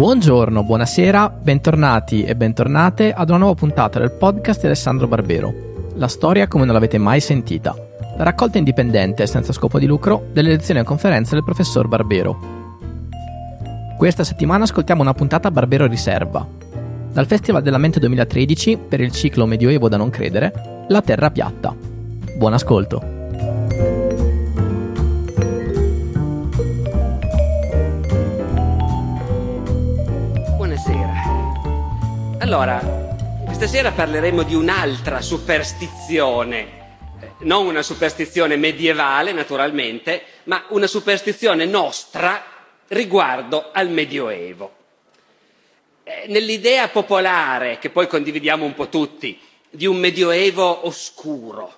Buongiorno, buonasera, bentornati e bentornate ad una nuova puntata del podcast di Alessandro Barbero. La storia come non l'avete mai sentita. La raccolta indipendente senza scopo di lucro delle lezioni e conferenze del professor Barbero. Questa settimana ascoltiamo una puntata Barbero Riserva. Dal Festival della Mente 2013, per il ciclo Medioevo da non credere, La Terra Piatta. Buon ascolto! Allora, questa sera parleremo di un'altra superstizione, eh, non una superstizione medievale naturalmente, ma una superstizione nostra riguardo al Medioevo. Eh, nell'idea popolare, che poi condividiamo un po' tutti, di un Medioevo oscuro,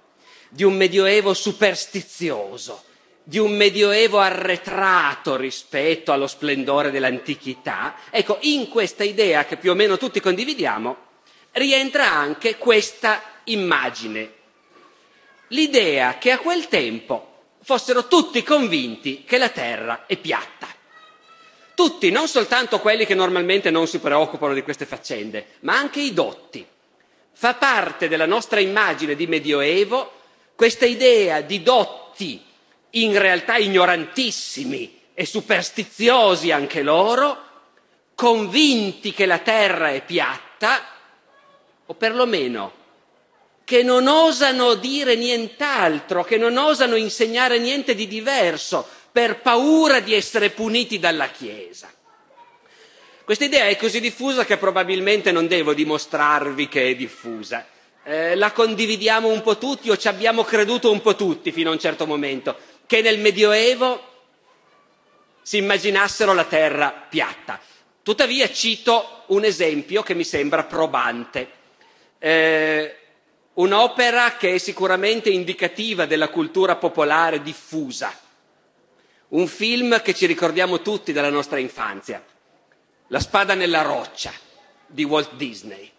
di un Medioevo superstizioso, di un medioevo arretrato rispetto allo splendore dell'antichità, ecco, in questa idea che più o meno tutti condividiamo, rientra anche questa immagine. L'idea che a quel tempo fossero tutti convinti che la terra è piatta. Tutti, non soltanto quelli che normalmente non si preoccupano di queste faccende, ma anche i dotti. Fa parte della nostra immagine di medioevo questa idea di dotti in realtà ignorantissimi e superstiziosi anche loro, convinti che la terra è piatta, o perlomeno che non osano dire nient'altro, che non osano insegnare niente di diverso per paura di essere puniti dalla Chiesa. Questa idea è così diffusa che probabilmente non devo dimostrarvi che è diffusa. Eh, la condividiamo un po' tutti o ci abbiamo creduto un po' tutti fino a un certo momento che nel Medioevo si immaginassero la terra piatta. Tuttavia cito un esempio che mi sembra probante. Eh, un'opera che è sicuramente indicativa della cultura popolare diffusa. Un film che ci ricordiamo tutti dalla nostra infanzia. La spada nella roccia di Walt Disney.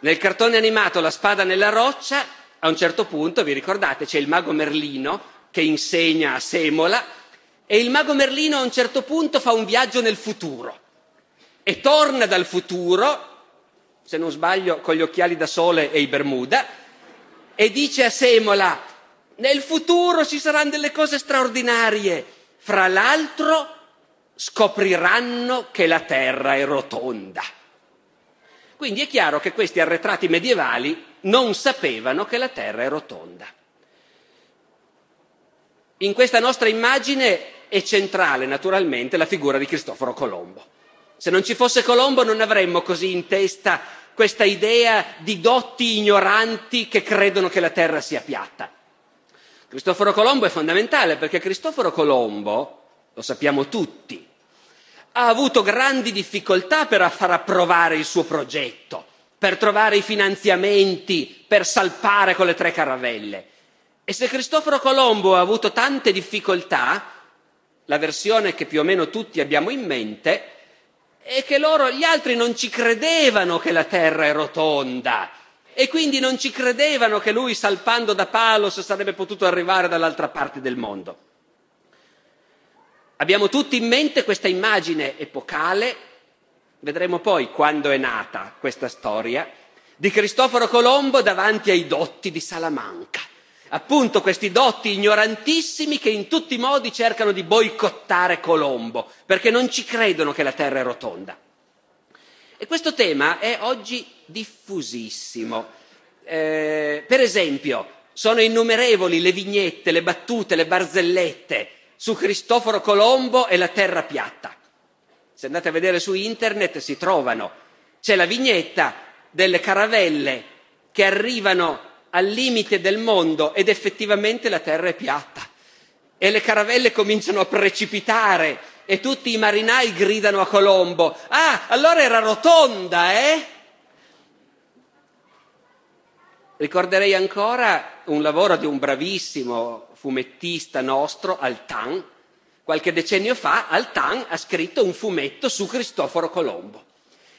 Nel cartone animato La spada nella roccia, a un certo punto, vi ricordate, c'è il mago Merlino che insegna a Semola e il mago Merlino a un certo punto fa un viaggio nel futuro e torna dal futuro, se non sbaglio, con gli occhiali da sole e i Bermuda, e dice a Semola, nel futuro ci saranno delle cose straordinarie, fra l'altro scopriranno che la terra è rotonda. Quindi è chiaro che questi arretrati medievali non sapevano che la terra è rotonda. In questa nostra immagine è centrale naturalmente la figura di Cristoforo Colombo. Se non ci fosse Colombo non avremmo così in testa questa idea di dotti ignoranti che credono che la terra sia piatta. Cristoforo Colombo è fondamentale perché Cristoforo Colombo, lo sappiamo tutti, ha avuto grandi difficoltà per far approvare il suo progetto, per trovare i finanziamenti, per salpare con le tre caravelle. E se Cristoforo Colombo ha avuto tante difficoltà, la versione che più o meno tutti abbiamo in mente è che loro, gli altri non ci credevano che la terra è rotonda. E quindi non ci credevano che lui salpando da Palos sarebbe potuto arrivare dall'altra parte del mondo. Abbiamo tutti in mente questa immagine epocale, vedremo poi quando è nata questa storia, di Cristoforo Colombo davanti ai dotti di Salamanca appunto questi dotti ignorantissimi che in tutti i modi cercano di boicottare Colombo, perché non ci credono che la Terra è rotonda. E questo tema è oggi diffusissimo. Eh, per esempio, sono innumerevoli le vignette, le battute, le barzellette su Cristoforo Colombo e la terra piatta. Se andate a vedere su internet si trovano. C'è la vignetta delle caravelle che arrivano al limite del mondo ed effettivamente la terra è piatta e le caravelle cominciano a precipitare e tutti i marinai gridano a Colombo, ah, allora era rotonda, eh? Ricorderei ancora un lavoro di un bravissimo fumettista nostro, Altan. Qualche decennio fa Altan ha scritto un fumetto su Cristoforo Colombo.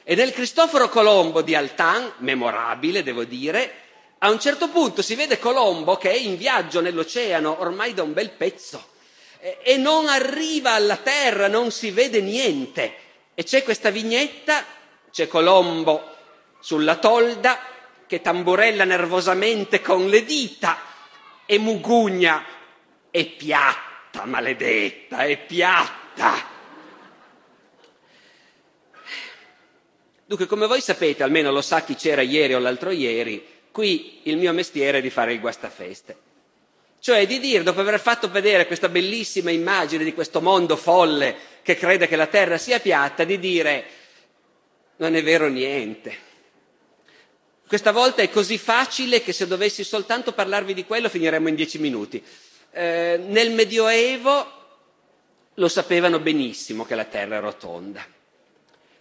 E nel Cristoforo Colombo di Altan, memorabile devo dire, a un certo punto si vede Colombo che è in viaggio nell'oceano ormai da un bel pezzo e non arriva alla terra, non si vede niente. E c'è questa vignetta, c'è Colombo sulla tolda che tamburella nervosamente con le dita e mugugna. È piatta, maledetta, è piatta. Dunque, come voi sapete, almeno lo sa chi c'era ieri o l'altro ieri, qui il mio mestiere è di fare il guastafeste. Cioè di dire, dopo aver fatto vedere questa bellissima immagine di questo mondo folle che crede che la Terra sia piatta, di dire non è vero niente. Questa volta è così facile che se dovessi soltanto parlarvi di quello finiremmo in dieci minuti. Eh, nel Medioevo lo sapevano benissimo che la Terra è rotonda.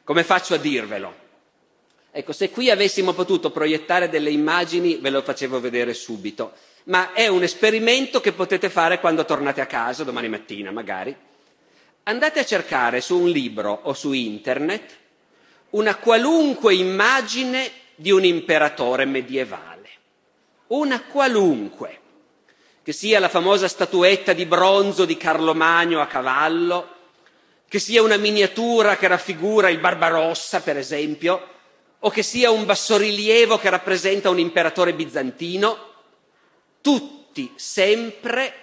Come faccio a dirvelo? Ecco, se qui avessimo potuto proiettare delle immagini ve lo facevo vedere subito, ma è un esperimento che potete fare quando tornate a casa, domani mattina magari. Andate a cercare su un libro o su internet una qualunque immagine di un imperatore medievale, una qualunque, che sia la famosa statuetta di bronzo di Carlo Magno a cavallo, che sia una miniatura che raffigura il Barbarossa, per esempio, o che sia un bassorilievo che rappresenta un imperatore bizantino, tutti sempre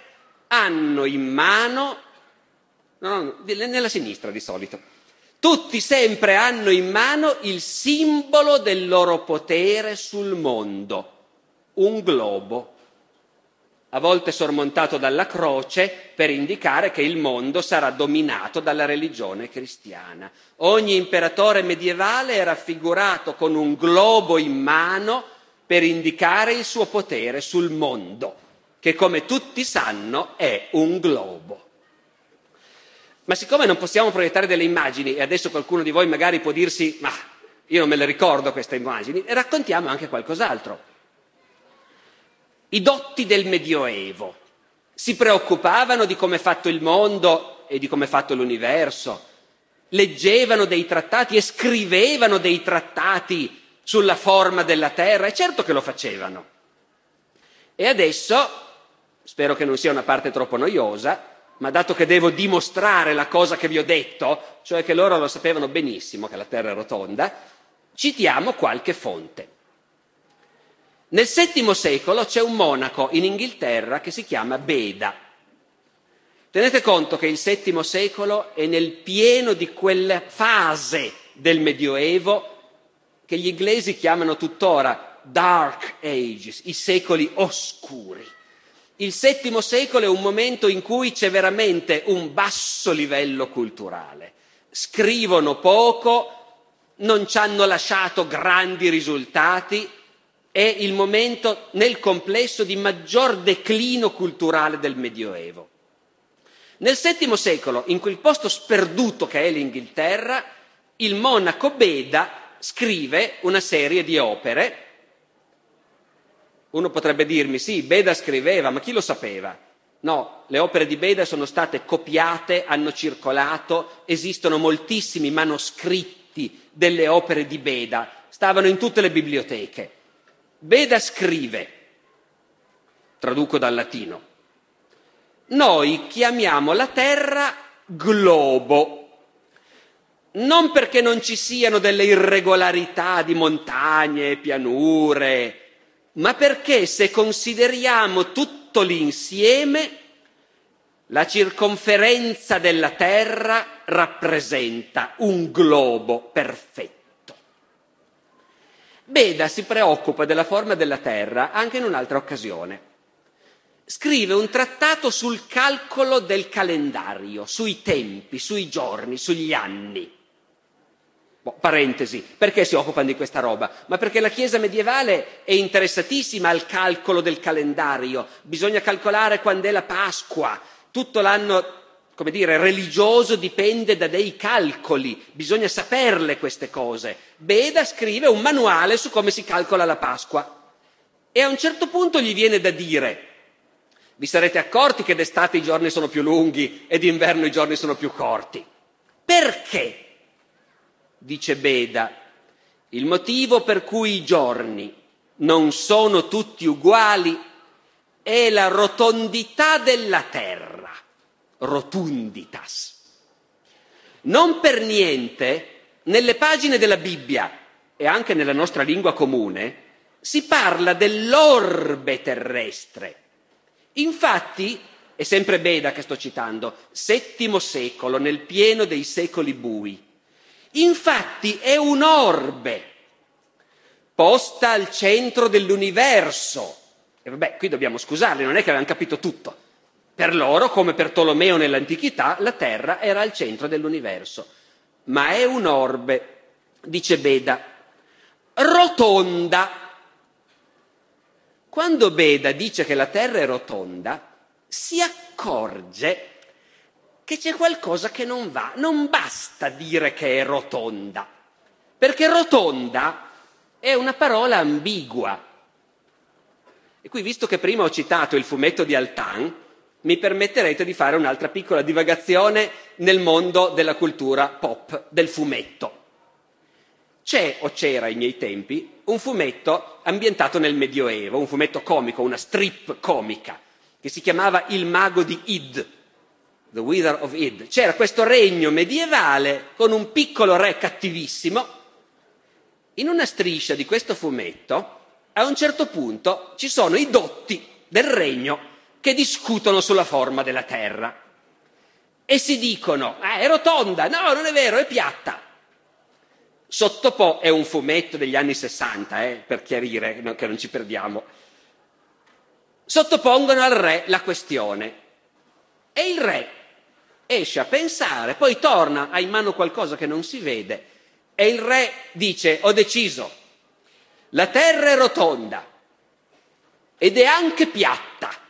hanno in mano, no, no, nella sinistra di solito, tutti sempre hanno in mano il simbolo del loro potere sul mondo, un globo a volte sormontato dalla croce per indicare che il mondo sarà dominato dalla religione cristiana. Ogni imperatore medievale è raffigurato con un globo in mano per indicare il suo potere sul mondo, che come tutti sanno è un globo. Ma siccome non possiamo proiettare delle immagini, e adesso qualcuno di voi magari può dirsi, ma io non me le ricordo queste immagini, raccontiamo anche qualcos'altro i dotti del Medioevo. Si preoccupavano di come è fatto il mondo e di come è fatto l'universo. Leggevano dei trattati e scrivevano dei trattati sulla forma della Terra, e certo che lo facevano. E adesso, spero che non sia una parte troppo noiosa, ma dato che devo dimostrare la cosa che vi ho detto, cioè che loro lo sapevano benissimo che la Terra è rotonda, citiamo qualche fonte. Nel VII secolo c'è un monaco in Inghilterra che si chiama Beda. Tenete conto che il VII secolo è nel pieno di quella fase del Medioevo che gli inglesi chiamano tuttora Dark Ages, i secoli oscuri. Il VII secolo è un momento in cui c'è veramente un basso livello culturale. Scrivono poco, non ci hanno lasciato grandi risultati, è il momento nel complesso di maggior declino culturale del Medioevo. Nel VII secolo, in quel posto sperduto che è l'Inghilterra, il monaco Beda scrive una serie di opere. Uno potrebbe dirmi, sì, Beda scriveva, ma chi lo sapeva? No, le opere di Beda sono state copiate, hanno circolato, esistono moltissimi manoscritti delle opere di Beda, stavano in tutte le biblioteche. Beda scrive, traduco dal latino, noi chiamiamo la Terra globo, non perché non ci siano delle irregolarità di montagne pianure, ma perché se consideriamo tutto l'insieme, la circonferenza della Terra rappresenta un globo perfetto. Beda si preoccupa della forma della Terra anche in un'altra occasione. Scrive un trattato sul calcolo del calendario, sui tempi, sui giorni, sugli anni. Boh, parentesi, perché si occupano di questa roba? Ma perché la Chiesa medievale è interessatissima al calcolo del calendario. Bisogna calcolare quando è la Pasqua. Tutto l'anno come dire, religioso dipende da dei calcoli, bisogna saperle queste cose. Beda scrive un manuale su come si calcola la Pasqua e a un certo punto gli viene da dire, vi sarete accorti che d'estate i giorni sono più lunghi e d'inverno i giorni sono più corti. Perché? dice Beda, il motivo per cui i giorni non sono tutti uguali è la rotondità della terra rotunditas. Non per niente, nelle pagine della Bibbia e anche nella nostra lingua comune, si parla dell'orbe terrestre. Infatti, è sempre Beda che sto citando, settimo secolo, nel pieno dei secoli bui. Infatti è un orbe posta al centro dell'universo. E vabbè, qui dobbiamo scusarli, non è che avevano capito tutto. Per loro, come per Tolomeo nell'antichità, la Terra era al centro dell'universo. Ma è un orbe, dice Beda, rotonda. Quando Beda dice che la Terra è rotonda, si accorge che c'è qualcosa che non va. Non basta dire che è rotonda, perché rotonda è una parola ambigua. E qui, visto che prima ho citato il fumetto di Altan, mi permetterete di fare un'altra piccola divagazione nel mondo della cultura pop, del fumetto. C'è o c'era ai miei tempi un fumetto ambientato nel Medioevo, un fumetto comico, una strip comica, che si chiamava Il mago di Id, The Wither of Id. C'era questo regno medievale con un piccolo re cattivissimo. In una striscia di questo fumetto, a un certo punto, ci sono i dotti del regno che discutono sulla forma della terra e si dicono, ah, è rotonda, no, non è vero, è piatta. Sottopo è un fumetto degli anni 60, eh, per chiarire che non ci perdiamo. Sottopongono al re la questione e il re esce a pensare, poi torna, ha in mano qualcosa che non si vede e il re dice, ho deciso, la terra è rotonda ed è anche piatta.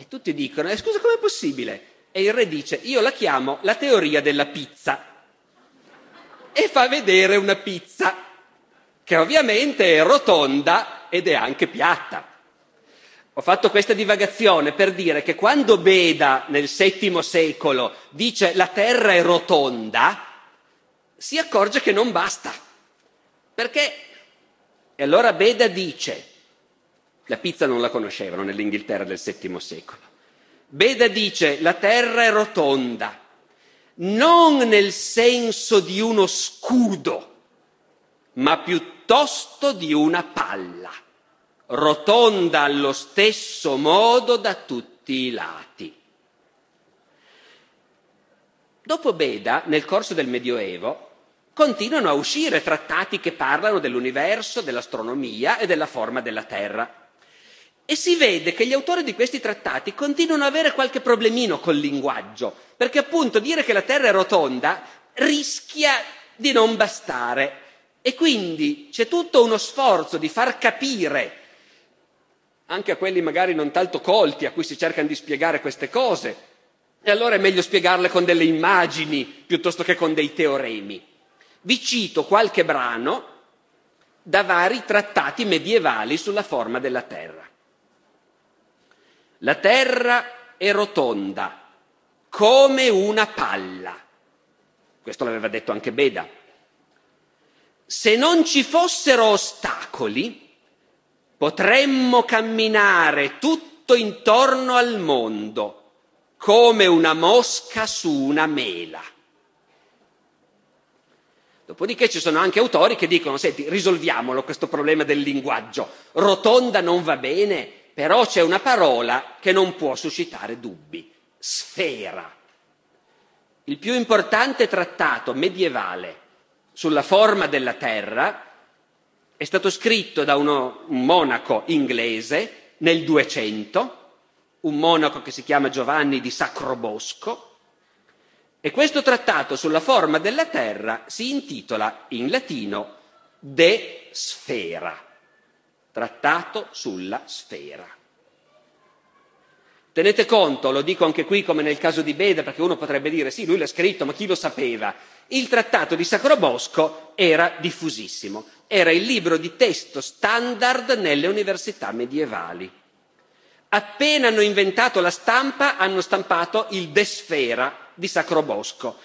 E tutti dicono, eh, scusa, com'è possibile? E il re dice, io la chiamo la teoria della pizza e fa vedere una pizza, che ovviamente è rotonda ed è anche piatta. Ho fatto questa divagazione per dire che quando Beda nel VII secolo dice la terra è rotonda, si accorge che non basta. Perché? E allora Beda dice, la pizza non la conoscevano nell'Inghilterra del VII secolo, Beda dice la terra è rotonda, non nel senso di uno scudo, ma piuttosto di una palla, rotonda allo stesso modo da tutti i lati. Dopo Beda, nel corso del Medioevo, continuano a uscire trattati che parlano dell'universo, dell'astronomia e della forma della Terra. E si vede che gli autori di questi trattati continuano ad avere qualche problemino col linguaggio, perché appunto dire che la Terra è rotonda rischia di non bastare. E quindi c'è tutto uno sforzo di far capire anche a quelli magari non tanto colti a cui si cercano di spiegare queste cose. E allora è meglio spiegarle con delle immagini piuttosto che con dei teoremi. Vi cito qualche brano da vari trattati medievali sulla forma della Terra. La terra è rotonda, come una palla. Questo l'aveva detto anche Beda. Se non ci fossero ostacoli, potremmo camminare tutto intorno al mondo, come una mosca su una mela. Dopodiché ci sono anche autori che dicono, senti, risolviamolo questo problema del linguaggio. Rotonda non va bene, però c'è una parola che non può suscitare dubbi, sfera. Il più importante trattato medievale sulla forma della Terra è stato scritto da uno, un monaco inglese nel 200, un monaco che si chiama Giovanni di Sacrobosco, e questo trattato sulla forma della Terra si intitola in latino De Sfera trattato sulla sfera. Tenete conto, lo dico anche qui come nel caso di Beda, perché uno potrebbe dire sì, lui l'ha scritto, ma chi lo sapeva? Il trattato di Sacrobosco era diffusissimo, era il libro di testo standard nelle università medievali. Appena hanno inventato la stampa, hanno stampato il De Sfera di Sacrobosco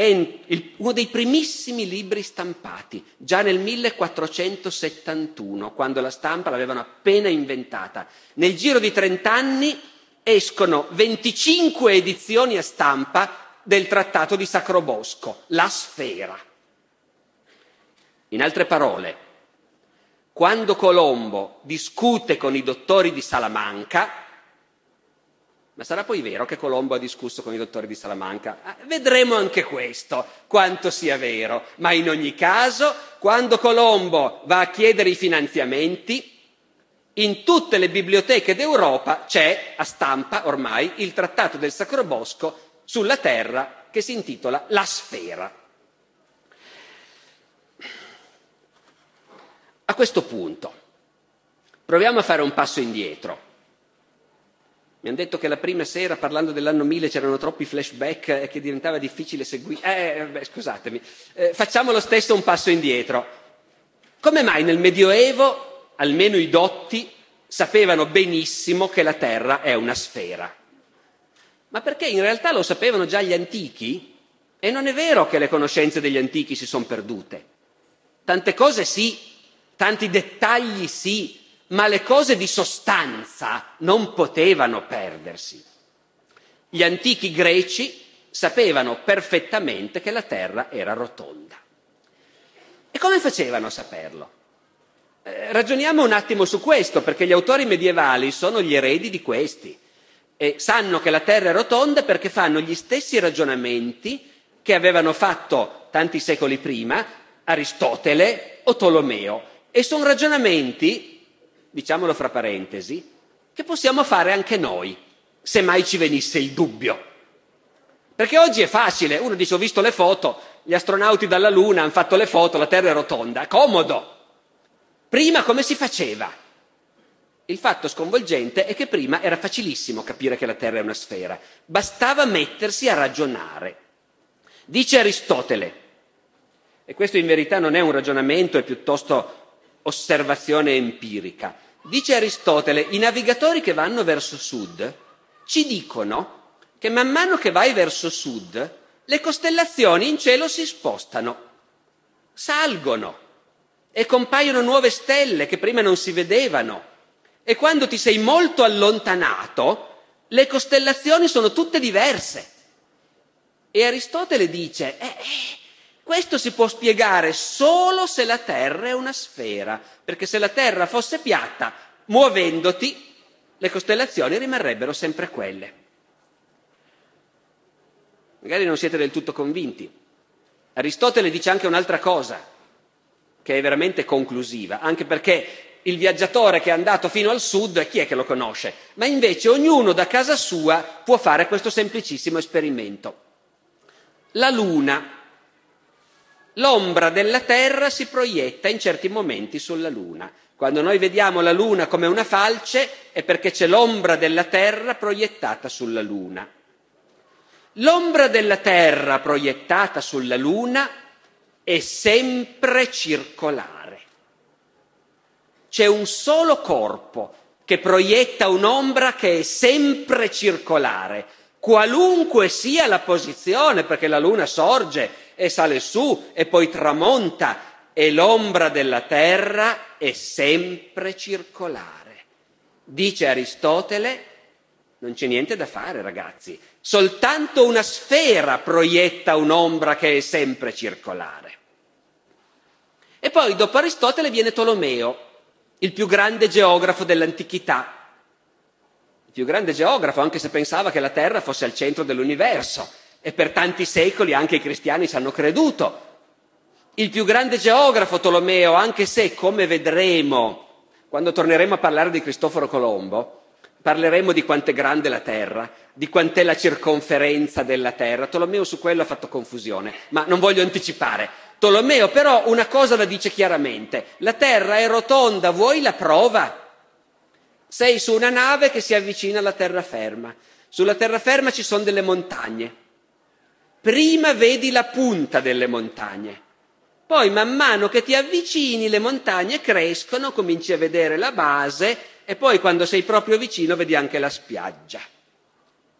è uno dei primissimi libri stampati, già nel 1471, quando la stampa l'avevano appena inventata. Nel giro di 30 anni escono 25 edizioni a stampa del trattato di Sacrobosco, la sfera. In altre parole, quando Colombo discute con i dottori di Salamanca, ma sarà poi vero che Colombo ha discusso con i dottori di Salamanca? Ah, vedremo anche questo, quanto sia vero. Ma in ogni caso, quando Colombo va a chiedere i finanziamenti, in tutte le biblioteche d'Europa c'è a stampa ormai il trattato del Sacrobosco sulla Terra che si intitola La sfera. A questo punto proviamo a fare un passo indietro. Mi hanno detto che la prima sera, parlando dell'anno 1000, c'erano troppi flashback e che diventava difficile seguire. Eh, beh, scusatemi. Eh, facciamo lo stesso un passo indietro. Come mai nel Medioevo, almeno i dotti, sapevano benissimo che la Terra è una sfera? ma perché in realtà lo sapevano già gli antichi e non è vero che le conoscenze degli antichi si sono perdute. Tante cose sì, tanti dettagli sì, ma le cose di sostanza non potevano perdersi. Gli antichi greci sapevano perfettamente che la Terra era rotonda. E come facevano a saperlo? Eh, ragioniamo un attimo su questo, perché gli autori medievali sono gli eredi di questi e sanno che la Terra è rotonda perché fanno gli stessi ragionamenti che avevano fatto tanti secoli prima Aristotele o Tolomeo. E sono ragionamenti, diciamolo fra parentesi, che possiamo fare anche noi, se mai ci venisse il dubbio. Perché oggi è facile, uno dice ho visto le foto, gli astronauti dalla Luna hanno fatto le foto, la Terra è rotonda, comodo. Prima come si faceva? Il fatto sconvolgente è che prima era facilissimo capire che la Terra è una sfera, bastava mettersi a ragionare. Dice Aristotele, e questo in verità non è un ragionamento, è piuttosto osservazione empirica, dice Aristotele, i navigatori che vanno verso sud ci dicono che man mano che vai verso sud le costellazioni in cielo si spostano, salgono e compaiono nuove stelle che prima non si vedevano e quando ti sei molto allontanato, le costellazioni sono tutte diverse. E Aristotele dice, eh, eh, questo si può spiegare solo se la Terra è una sfera, perché se la Terra fosse piatta, muovendoti, le costellazioni rimarrebbero sempre quelle. Magari non siete del tutto convinti. Aristotele dice anche un'altra cosa, che è veramente conclusiva, anche perché il viaggiatore che è andato fino al sud, chi è che lo conosce? Ma invece ognuno da casa sua può fare questo semplicissimo esperimento. La Luna. L'ombra della Terra si proietta in certi momenti sulla Luna. Quando noi vediamo la Luna come una falce è perché c'è l'ombra della Terra proiettata sulla Luna. L'ombra della Terra proiettata sulla Luna è sempre circolare c'è un solo corpo che proietta un'ombra che è sempre circolare, qualunque sia la posizione, perché la luna sorge e sale su e poi tramonta e l'ombra della terra è sempre circolare. Dice Aristotele, non c'è niente da fare ragazzi, soltanto una sfera proietta un'ombra che è sempre circolare. E poi dopo Aristotele viene Tolomeo, il più grande geografo dell'antichità. Il più grande geografo, anche se pensava che la Terra fosse al centro dell'universo, e per tanti secoli anche i cristiani ci hanno creduto. Il più grande geografo Tolomeo, anche se, come vedremo, quando torneremo a parlare di Cristoforo Colombo, parleremo di quanto è grande la Terra, di quant'è la circonferenza della Terra. Tolomeo su quello ha fatto confusione, ma non voglio anticipare. Tolomeo però una cosa la dice chiaramente, la terra è rotonda, vuoi la prova? Sei su una nave che si avvicina alla terraferma, sulla terraferma ci sono delle montagne, prima vedi la punta delle montagne, poi man mano che ti avvicini le montagne crescono, cominci a vedere la base e poi quando sei proprio vicino vedi anche la spiaggia.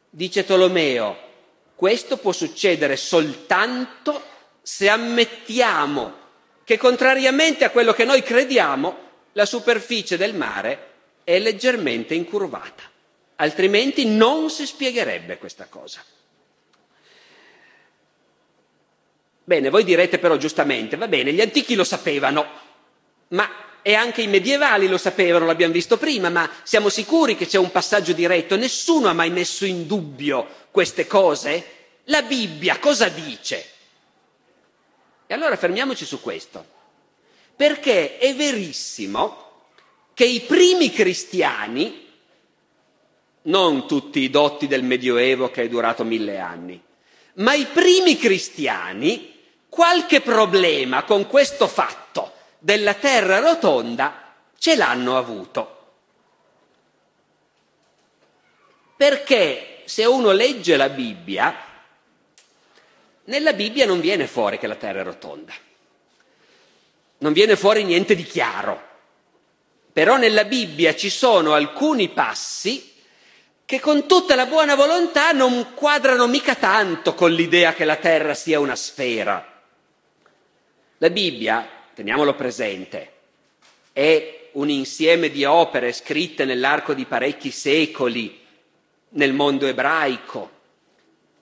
Dice Tolomeo, questo può succedere soltanto se ammettiamo che contrariamente a quello che noi crediamo, la superficie del mare è leggermente incurvata, altrimenti non si spiegherebbe questa cosa. Bene, voi direte però giustamente, va bene, gli antichi lo sapevano, ma e anche i medievali lo sapevano, l'abbiamo visto prima, ma siamo sicuri che c'è un passaggio diretto? Nessuno ha mai messo in dubbio queste cose? La Bibbia cosa dice? E allora fermiamoci su questo, perché è verissimo che i primi cristiani, non tutti i dotti del Medioevo che è durato mille anni, ma i primi cristiani qualche problema con questo fatto della terra rotonda ce l'hanno avuto. Perché se uno legge la Bibbia, nella Bibbia non viene fuori che la terra è rotonda, non viene fuori niente di chiaro, però nella Bibbia ci sono alcuni passi che con tutta la buona volontà non quadrano mica tanto con l'idea che la terra sia una sfera. La Bibbia teniamolo presente, è un insieme di opere scritte nell'arco di parecchi secoli nel mondo ebraico.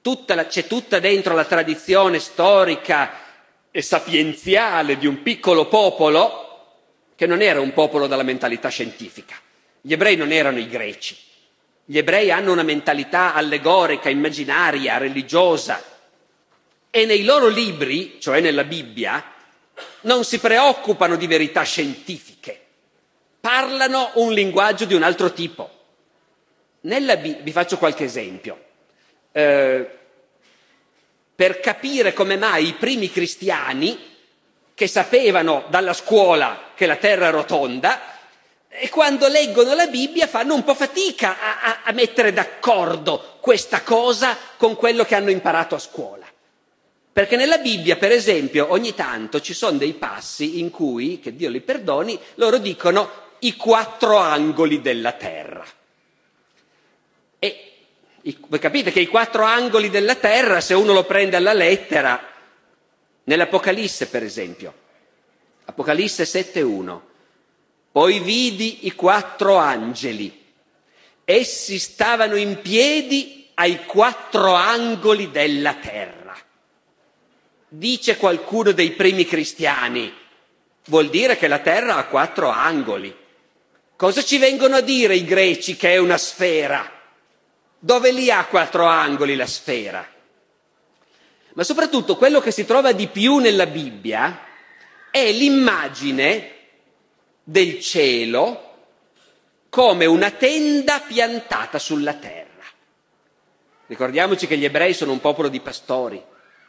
Tutta la, c'è tutta dentro la tradizione storica e sapienziale di un piccolo popolo che non era un popolo dalla mentalità scientifica. Gli ebrei non erano i greci. Gli ebrei hanno una mentalità allegorica, immaginaria, religiosa e nei loro libri, cioè nella Bibbia, non si preoccupano di verità scientifiche, parlano un linguaggio di un altro tipo. Nella B- vi faccio qualche esempio. Eh, per capire come mai i primi cristiani, che sapevano dalla scuola che la terra è rotonda, e quando leggono la Bibbia fanno un po' fatica a, a, a mettere d'accordo questa cosa con quello che hanno imparato a scuola. Perché nella Bibbia, per esempio, ogni tanto ci sono dei passi in cui, che Dio li perdoni, loro dicono i quattro angoli della terra. E voi capite che i quattro angoli della terra, se uno lo prende alla lettera, nell'Apocalisse per esempio, Apocalisse 7.1, poi vidi i quattro angeli, essi stavano in piedi ai quattro angoli della terra dice qualcuno dei primi cristiani, vuol dire che la terra ha quattro angoli. Cosa ci vengono a dire i greci che è una sfera? Dove li ha quattro angoli la sfera? Ma soprattutto quello che si trova di più nella Bibbia è l'immagine del cielo come una tenda piantata sulla terra. Ricordiamoci che gli ebrei sono un popolo di pastori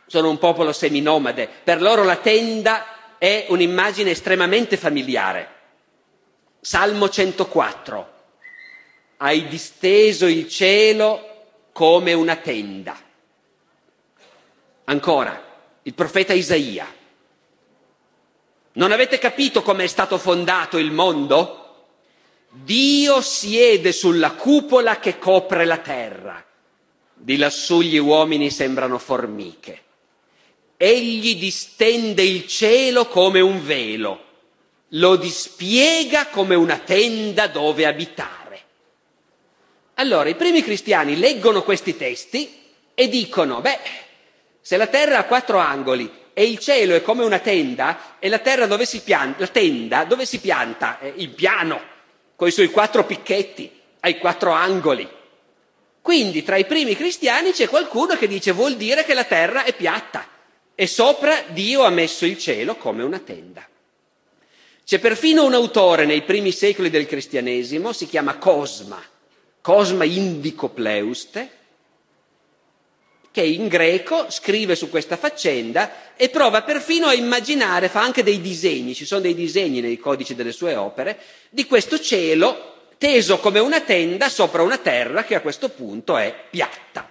sono un popolo seminomade, per loro la tenda è un'immagine estremamente familiare. Salmo 104. Hai disteso il cielo come una tenda. Ancora, il profeta Isaia. Non avete capito come è stato fondato il mondo? Dio siede sulla cupola che copre la terra. Di lassù gli uomini sembrano formiche. Egli distende il cielo come un velo, lo dispiega come una tenda dove abitare. Allora i primi cristiani leggono questi testi e dicono, beh, se la terra ha quattro angoli e il cielo è come una tenda, e la terra dove si pianta, la tenda dove si pianta? Eh, in piano, con i suoi quattro picchetti, ai quattro angoli. Quindi tra i primi cristiani c'è qualcuno che dice vuol dire che la terra è piatta e sopra Dio ha messo il cielo come una tenda. C'è perfino un autore nei primi secoli del cristianesimo, si chiama Cosma, Cosma Indico Pleuste, che in greco scrive su questa faccenda e prova perfino a immaginare, fa anche dei disegni, ci sono dei disegni nei codici delle sue opere, di questo cielo teso come una tenda sopra una terra che a questo punto è piatta.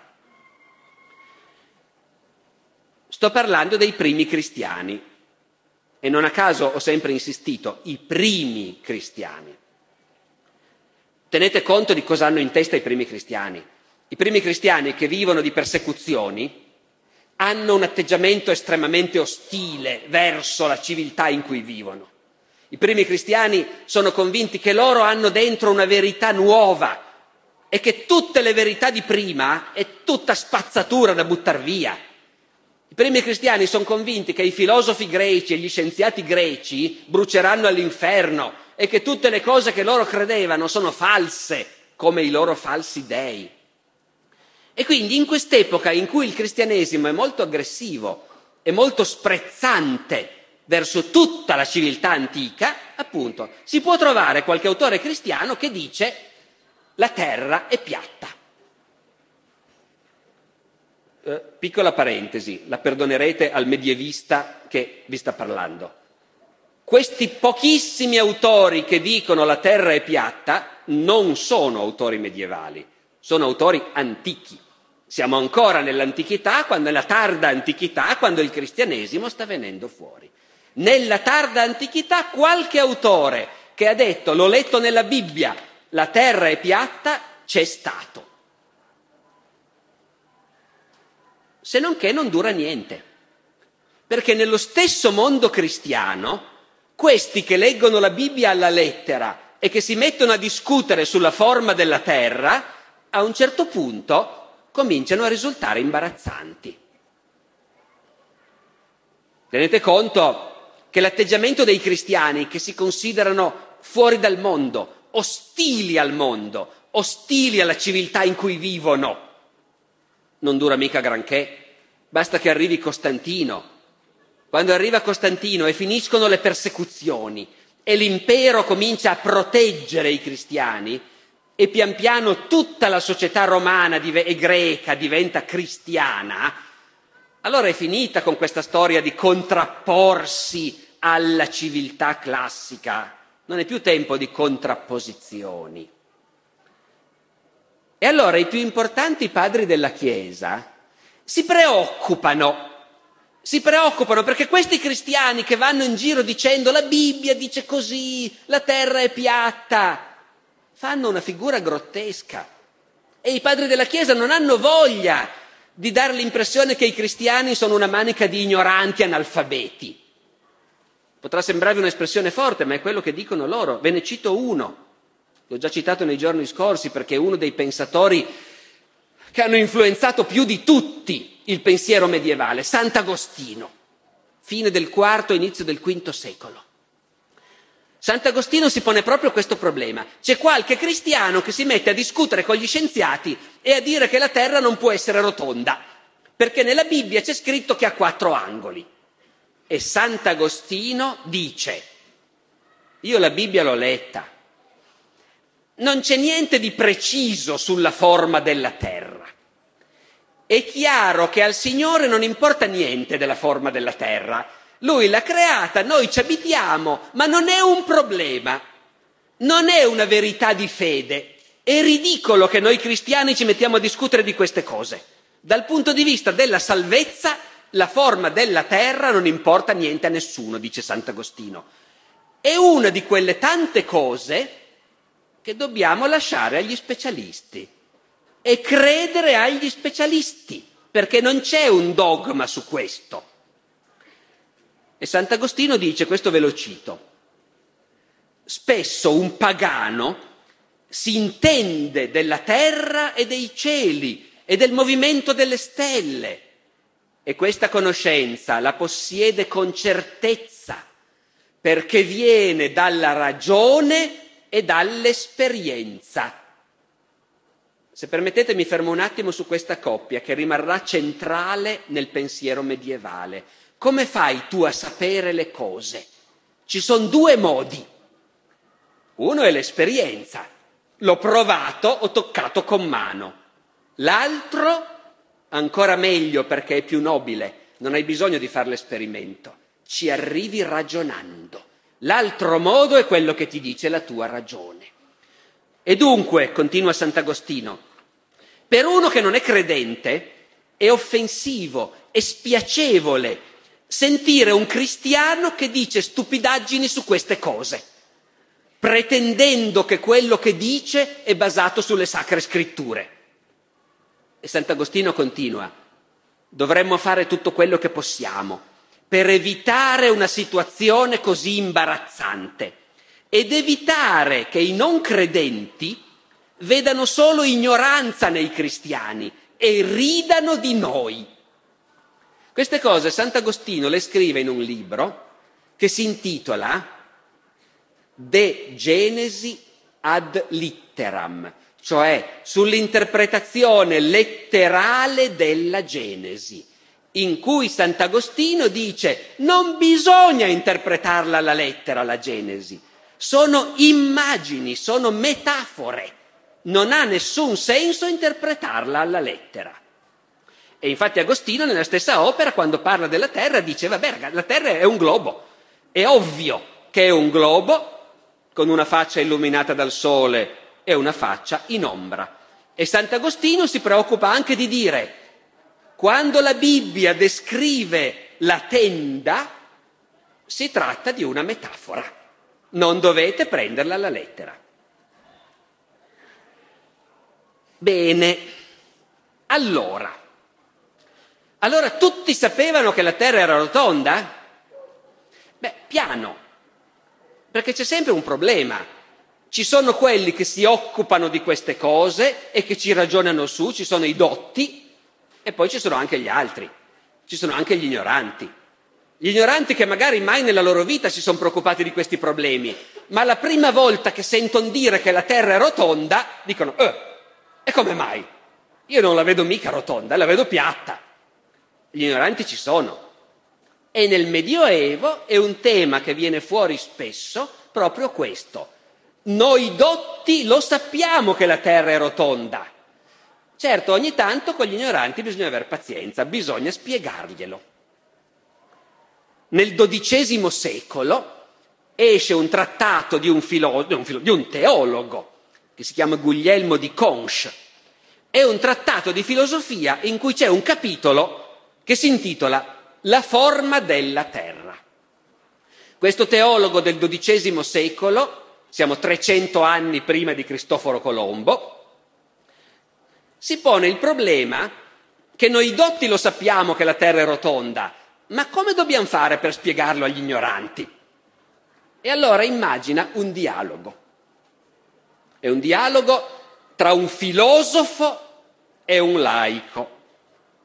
Sto parlando dei primi cristiani e non a caso ho sempre insistito, i primi cristiani. Tenete conto di cosa hanno in testa i primi cristiani. I primi cristiani che vivono di persecuzioni hanno un atteggiamento estremamente ostile verso la civiltà in cui vivono. I primi cristiani sono convinti che loro hanno dentro una verità nuova e che tutte le verità di prima è tutta spazzatura da buttar via primi cristiani sono convinti che i filosofi greci e gli scienziati greci bruceranno all'inferno e che tutte le cose che loro credevano sono false, come i loro falsi dei. E quindi in quest'epoca in cui il cristianesimo è molto aggressivo e molto sprezzante verso tutta la civiltà antica, appunto, si può trovare qualche autore cristiano che dice la terra è piatta. Eh, piccola parentesi, la perdonerete al medievista che vi sta parlando. Questi pochissimi autori che dicono la terra è piatta non sono autori medievali, sono autori antichi. Siamo ancora nell'antichità, quando, nella tarda antichità, quando il cristianesimo sta venendo fuori. Nella tarda antichità qualche autore che ha detto, l'ho letto nella Bibbia, la terra è piatta, c'è stato. Se non che non dura niente. Perché nello stesso mondo cristiano, questi che leggono la Bibbia alla lettera e che si mettono a discutere sulla forma della terra, a un certo punto cominciano a risultare imbarazzanti. Tenete conto che l'atteggiamento dei cristiani che si considerano fuori dal mondo, ostili al mondo, ostili alla civiltà in cui vivono, non dura mica granché, basta che arrivi Costantino. Quando arriva Costantino e finiscono le persecuzioni e l'impero comincia a proteggere i cristiani, e pian piano tutta la società romana e greca diventa cristiana, allora è finita con questa storia di contrapporsi alla civiltà classica. Non è più tempo di contrapposizioni. E allora i più importanti padri della Chiesa si preoccupano, si preoccupano perché questi cristiani che vanno in giro dicendo la Bibbia dice così, la terra è piatta, fanno una figura grottesca e i padri della Chiesa non hanno voglia di dare l'impressione che i cristiani sono una manica di ignoranti analfabeti. Potrà sembrarvi un'espressione forte, ma è quello che dicono loro. Ve ne cito uno, l'ho già citato nei giorni scorsi perché è uno dei pensatori che hanno influenzato più di tutti il pensiero medievale, Sant'Agostino, fine del IV, inizio del V secolo. Sant'Agostino si pone proprio questo problema. C'è qualche cristiano che si mette a discutere con gli scienziati e a dire che la Terra non può essere rotonda, perché nella Bibbia c'è scritto che ha quattro angoli. E Sant'Agostino dice, io la Bibbia l'ho letta, non c'è niente di preciso sulla forma della Terra. È chiaro che al Signore non importa niente della forma della Terra, lui l'ha creata, noi ci abitiamo, ma non è un problema, non è una verità di fede. È ridicolo che noi cristiani ci mettiamo a discutere di queste cose. Dal punto di vista della salvezza, la forma della terra non importa niente a nessuno, dice Sant'Agostino. È una di quelle tante cose che dobbiamo lasciare agli specialisti e credere agli specialisti, perché non c'è un dogma su questo. E Sant'Agostino dice, questo ve lo cito, spesso un pagano si intende della terra e dei cieli e del movimento delle stelle e questa conoscenza la possiede con certezza perché viene dalla ragione e dall'esperienza. Se permettete mi fermo un attimo su questa coppia che rimarrà centrale nel pensiero medievale. Come fai tu a sapere le cose? Ci sono due modi. Uno è l'esperienza. L'ho provato, ho toccato con mano. L'altro, ancora meglio perché è più nobile, non hai bisogno di fare l'esperimento. Ci arrivi ragionando. L'altro modo è quello che ti dice la tua ragione. E dunque, continua Sant'Agostino, per uno che non è credente è offensivo, è spiacevole sentire un cristiano che dice stupidaggini su queste cose, pretendendo che quello che dice è basato sulle sacre scritture. E Sant'Agostino continua, dovremmo fare tutto quello che possiamo per evitare una situazione così imbarazzante ed evitare che i non credenti vedano solo ignoranza nei cristiani e ridano di noi Queste cose Sant'Agostino le scrive in un libro che si intitola De Genesi ad litteram, cioè sull'interpretazione letterale della Genesi, in cui Sant'Agostino dice non bisogna interpretarla alla lettera la Genesi, sono immagini, sono metafore, non ha nessun senso interpretarla alla lettera. E infatti Agostino nella stessa opera, quando parla della Terra, dice, vabbè, la Terra è un globo, è ovvio che è un globo con una faccia illuminata dal sole e una faccia in ombra. E Sant'Agostino si preoccupa anche di dire, quando la Bibbia descrive la tenda, si tratta di una metafora, non dovete prenderla alla lettera. Bene, allora, allora tutti sapevano che la Terra era rotonda? Beh, piano, perché c'è sempre un problema. Ci sono quelli che si occupano di queste cose e che ci ragionano su, ci sono i dotti e poi ci sono anche gli altri, ci sono anche gli ignoranti. Gli ignoranti che magari mai nella loro vita si sono preoccupati di questi problemi, ma la prima volta che sentono dire che la Terra è rotonda dicono, eh, e come mai? Io non la vedo mica rotonda, la vedo piatta. Gli ignoranti ci sono. E nel Medioevo è un tema che viene fuori spesso proprio questo noi dotti lo sappiamo che la Terra è rotonda. Certo, ogni tanto con gli ignoranti bisogna avere pazienza, bisogna spiegarglielo. Nel XII secolo esce un trattato di un, filo, di, un filo, di un teologo che si chiama Guglielmo di Conches. È un trattato di filosofia in cui c'è un capitolo che si intitola La forma della Terra. Questo teologo del XII secolo siamo 300 anni prima di Cristoforo Colombo, si pone il problema che noi dotti lo sappiamo che la Terra è rotonda, ma come dobbiamo fare per spiegarlo agli ignoranti? E allora immagina un dialogo. È un dialogo tra un filosofo e un laico,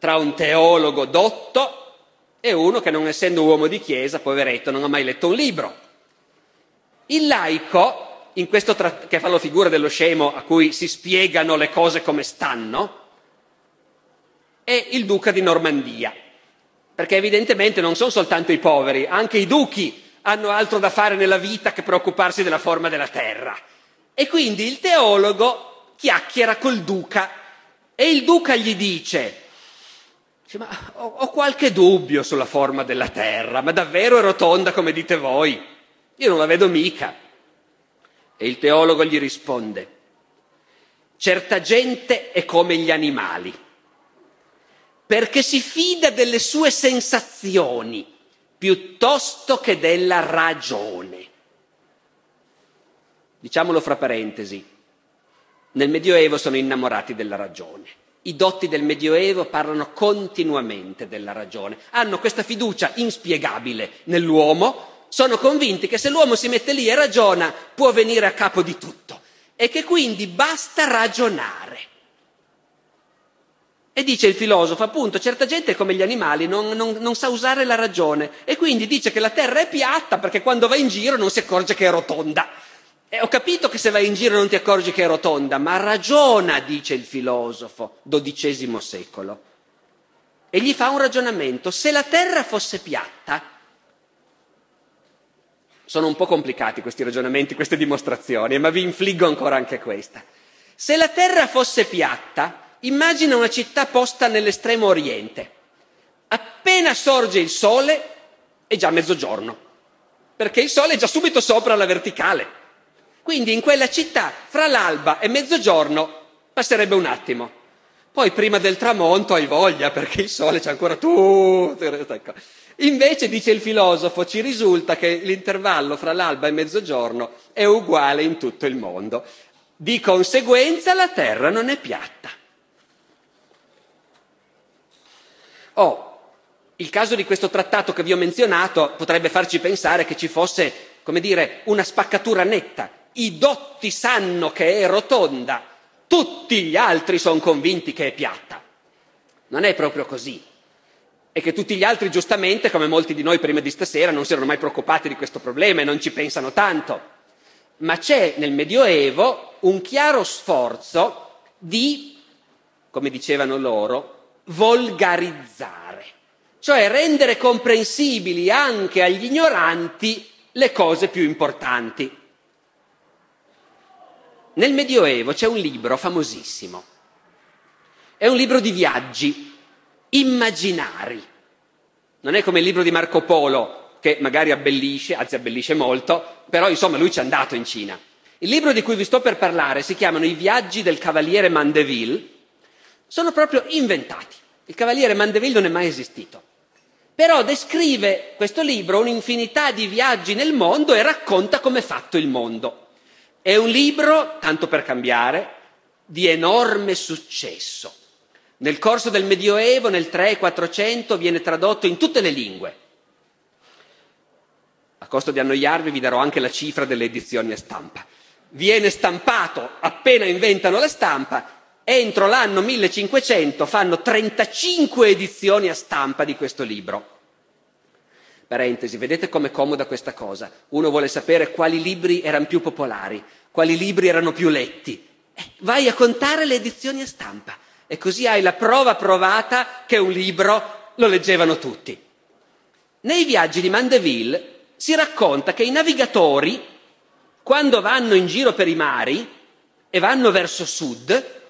tra un teologo dotto e uno che non essendo uomo di chiesa, poveretto, non ha mai letto un libro. Il laico, in questo tra- che fa la figura dello scemo a cui si spiegano le cose come stanno, è il duca di Normandia, perché evidentemente non sono soltanto i poveri, anche i duchi hanno altro da fare nella vita che preoccuparsi della forma della terra. E quindi il teologo chiacchiera col duca e il duca gli dice, ma ho, ho qualche dubbio sulla forma della terra, ma davvero è rotonda come dite voi? Io non la vedo mica. E il teologo gli risponde, certa gente è come gli animali, perché si fida delle sue sensazioni piuttosto che della ragione. Diciamolo fra parentesi, nel Medioevo sono innamorati della ragione. I dotti del Medioevo parlano continuamente della ragione, hanno questa fiducia inspiegabile nell'uomo sono convinti che se l'uomo si mette lì e ragiona può venire a capo di tutto e che quindi basta ragionare. E dice il filosofo, appunto, certa gente come gli animali non, non, non, sa usare la ragione e quindi dice che la terra è piatta perché quando va in giro non si accorge che è rotonda. E ho capito che se vai in giro non ti accorgi che è rotonda, ma ragiona, dice il filosofo, dodicesimo secolo. E gli fa un ragionamento, se la terra fosse piatta, sono un po' complicati questi ragionamenti, queste dimostrazioni, ma vi infliggo ancora anche questa. Se la Terra fosse piatta, immagina una città posta nell'estremo oriente. Appena sorge il sole è già mezzogiorno, perché il sole è già subito sopra la verticale. Quindi in quella città, fra l'alba e mezzogiorno, passerebbe un attimo. Poi prima del tramonto hai voglia, perché il sole c'è ancora tutto. Invece, dice il filosofo, ci risulta che l'intervallo fra l'alba e mezzogiorno è uguale in tutto il mondo. Di conseguenza la Terra non è piatta. Oh, il caso di questo trattato che vi ho menzionato potrebbe farci pensare che ci fosse, come dire, una spaccatura netta. I dotti sanno che è rotonda, tutti gli altri sono convinti che è piatta. Non è proprio così. e che tutti gli altri giustamente, come molti di noi prima di stasera, non si erano mai preoccupati di questo problema e non ci pensano tanto. Ma c'è nel Medioevo un chiaro sforzo di, come dicevano loro, volgarizzare, cioè rendere comprensibili anche agli ignoranti le cose più importanti. Nel Medioevo c'è un libro famosissimo, è un libro di viaggi immaginari. Non è come il libro di Marco Polo, che magari abbellisce, anzi abbellisce molto, però insomma lui ci è andato in Cina. Il libro di cui vi sto per parlare si chiamano I viaggi del cavaliere Mandeville, sono proprio inventati. Il cavaliere Mandeville non è mai esistito. Però descrive questo libro un'infinità di viaggi nel mondo e racconta come è fatto il mondo. È un libro, tanto per cambiare, di enorme successo. Nel corso del Medioevo, nel 300-400, viene tradotto in tutte le lingue. A costo di annoiarvi vi darò anche la cifra delle edizioni a stampa. Viene stampato appena inventano la stampa, entro l'anno 1500 fanno 35 edizioni a stampa di questo libro. Parentesi, vedete com'è comoda questa cosa? Uno vuole sapere quali libri erano più popolari, quali libri erano più letti. Eh, vai a contare le edizioni a stampa e così hai la prova provata che un libro lo leggevano tutti. Nei viaggi di Mandeville si racconta che i navigatori, quando vanno in giro per i mari e vanno verso sud,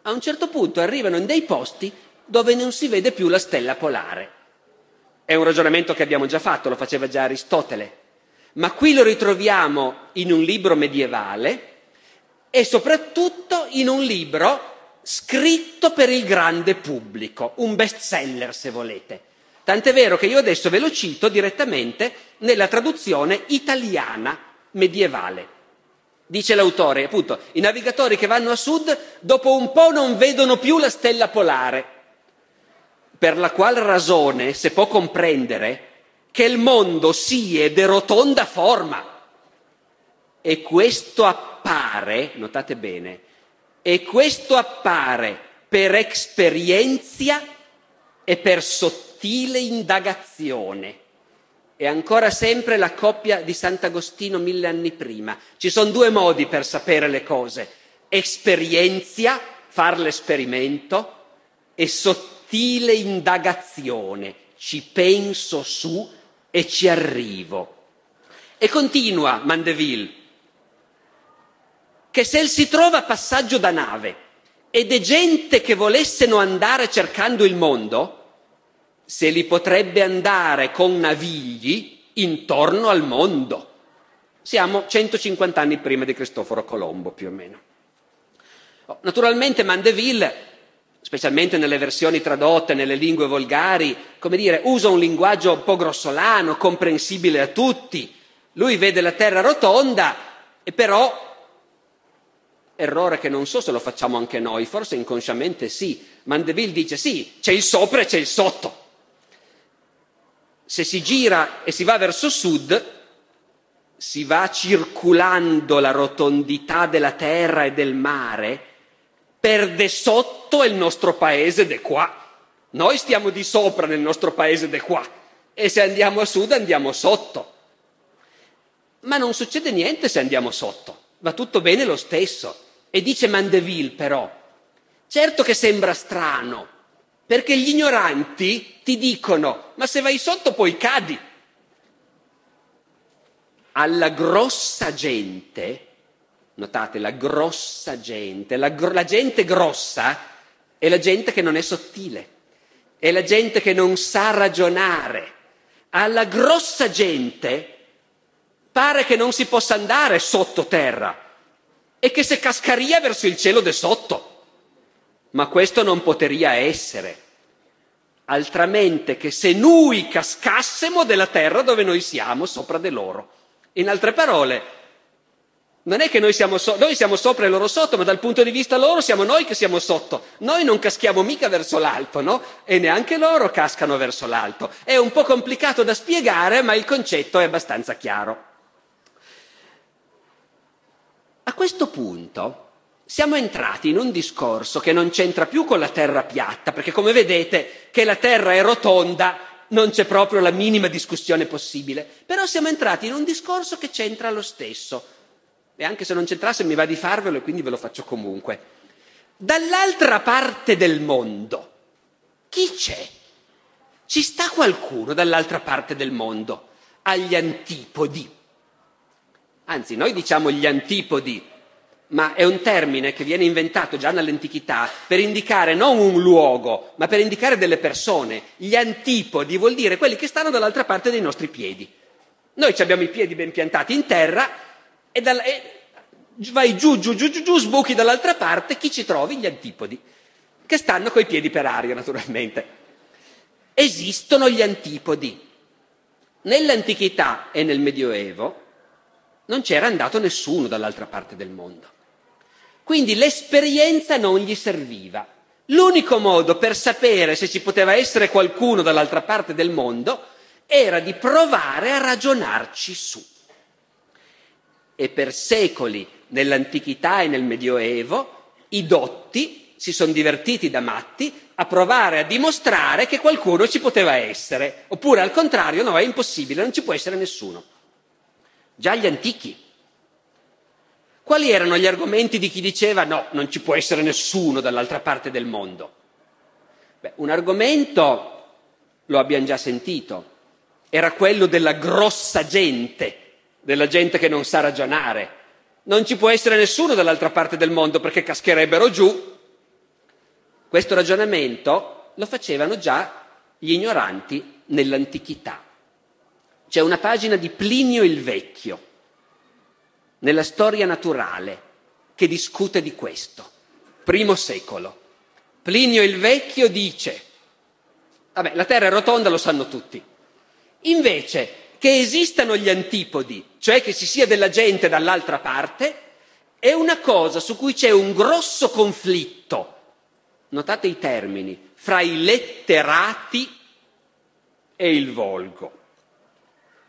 a un certo punto arrivano in dei posti dove non si vede più la stella polare. È un ragionamento che abbiamo già fatto, lo faceva già Aristotele, ma qui lo ritroviamo in un libro medievale e soprattutto in un libro scritto per il grande pubblico, un best seller se volete. Tant'è vero che io adesso ve lo cito direttamente nella traduzione italiana medievale. Dice l'autore, appunto, i navigatori che vanno a sud dopo un po' non vedono più la stella polare, per la qual ragione si può comprendere che il mondo si è de rotonda forma. E questo appare, notate bene, e questo appare per esperienza e per sottile indagazione. E ancora sempre la coppia di Sant'Agostino mille anni prima. Ci sono due modi per sapere le cose. Esperienza, far l'esperimento, e sottile indagazione. Ci penso su e ci arrivo. E continua Mandeville che se si trova passaggio da nave ed è gente che volessero andare cercando il mondo, se li potrebbe andare con navigli intorno al mondo. Siamo 150 anni prima di Cristoforo Colombo, più o meno. Oh, naturalmente Mandeville, specialmente nelle versioni tradotte nelle lingue volgari, come dire, usa un linguaggio un po' grossolano, comprensibile a tutti. Lui vede la terra rotonda e però Errore che non so se lo facciamo anche noi, forse inconsciamente sì. Mandeville dice sì, c'è il sopra e c'è il sotto. Se si gira e si va verso sud, si va circulando la rotondità della terra e del mare, per de sotto il nostro paese de qua. Noi stiamo di sopra nel nostro paese de qua e se andiamo a sud andiamo sotto. Ma non succede niente se andiamo sotto, va tutto bene lo stesso. E dice Mandeville però, certo che sembra strano, perché gli ignoranti ti dicono, ma se vai sotto poi cadi. Alla grossa gente, notate la grossa gente, la, la gente grossa è la gente che non è sottile, è la gente che non sa ragionare. Alla grossa gente pare che non si possa andare sottoterra, e che se cascaria verso il cielo de sotto. Ma questo non poteria essere, altramente che se noi cascassimo della terra dove noi siamo, sopra di loro. In altre parole, non è che noi siamo, so- noi siamo sopra e loro sotto, ma dal punto di vista loro siamo noi che siamo sotto. Noi non caschiamo mica verso l'alto, no? E neanche loro cascano verso l'alto. È un po' complicato da spiegare, ma il concetto è abbastanza chiaro. A questo punto siamo entrati in un discorso che non c'entra più con la terra piatta, perché come vedete che la terra è rotonda non c'è proprio la minima discussione possibile, però siamo entrati in un discorso che c'entra lo stesso. E anche se non c'entrasse mi va di farvelo e quindi ve lo faccio comunque. Dall'altra parte del mondo, chi c'è? Ci sta qualcuno dall'altra parte del mondo, agli antipodi. Anzi, noi diciamo gli antipodi, ma è un termine che viene inventato già nell'antichità per indicare non un luogo, ma per indicare delle persone. Gli antipodi vuol dire quelli che stanno dall'altra parte dei nostri piedi. Noi abbiamo i piedi ben piantati in terra e, dal, e vai giù, giù, giù, giù, giù, sbuchi dall'altra parte, chi ci trovi? Gli antipodi, che stanno coi piedi per aria, naturalmente. Esistono gli antipodi. Nell'antichità e nel Medioevo non c'era andato nessuno dall'altra parte del mondo. Quindi l'esperienza non gli serviva. L'unico modo per sapere se ci poteva essere qualcuno dall'altra parte del mondo era di provare a ragionarci su. E per secoli nell'antichità e nel Medioevo i dotti si sono divertiti da matti a provare a dimostrare che qualcuno ci poteva essere, oppure al contrario no, è impossibile, non ci può essere nessuno. Già gli antichi quali erano gli argomenti di chi diceva no, non ci può essere nessuno dall'altra parte del mondo? Beh, un argomento lo abbiamo già sentito, era quello della grossa gente, della gente che non sa ragionare. Non ci può essere nessuno dall'altra parte del mondo perché cascherebbero giù. Questo ragionamento lo facevano già gli ignoranti nell'antichità. C'è una pagina di Plinio il Vecchio nella storia naturale che discute di questo. Primo secolo. Plinio il Vecchio dice, vabbè, la Terra è rotonda, lo sanno tutti. Invece che esistano gli antipodi, cioè che ci sia della gente dall'altra parte, è una cosa su cui c'è un grosso conflitto, notate i termini, fra i letterati e il volgo.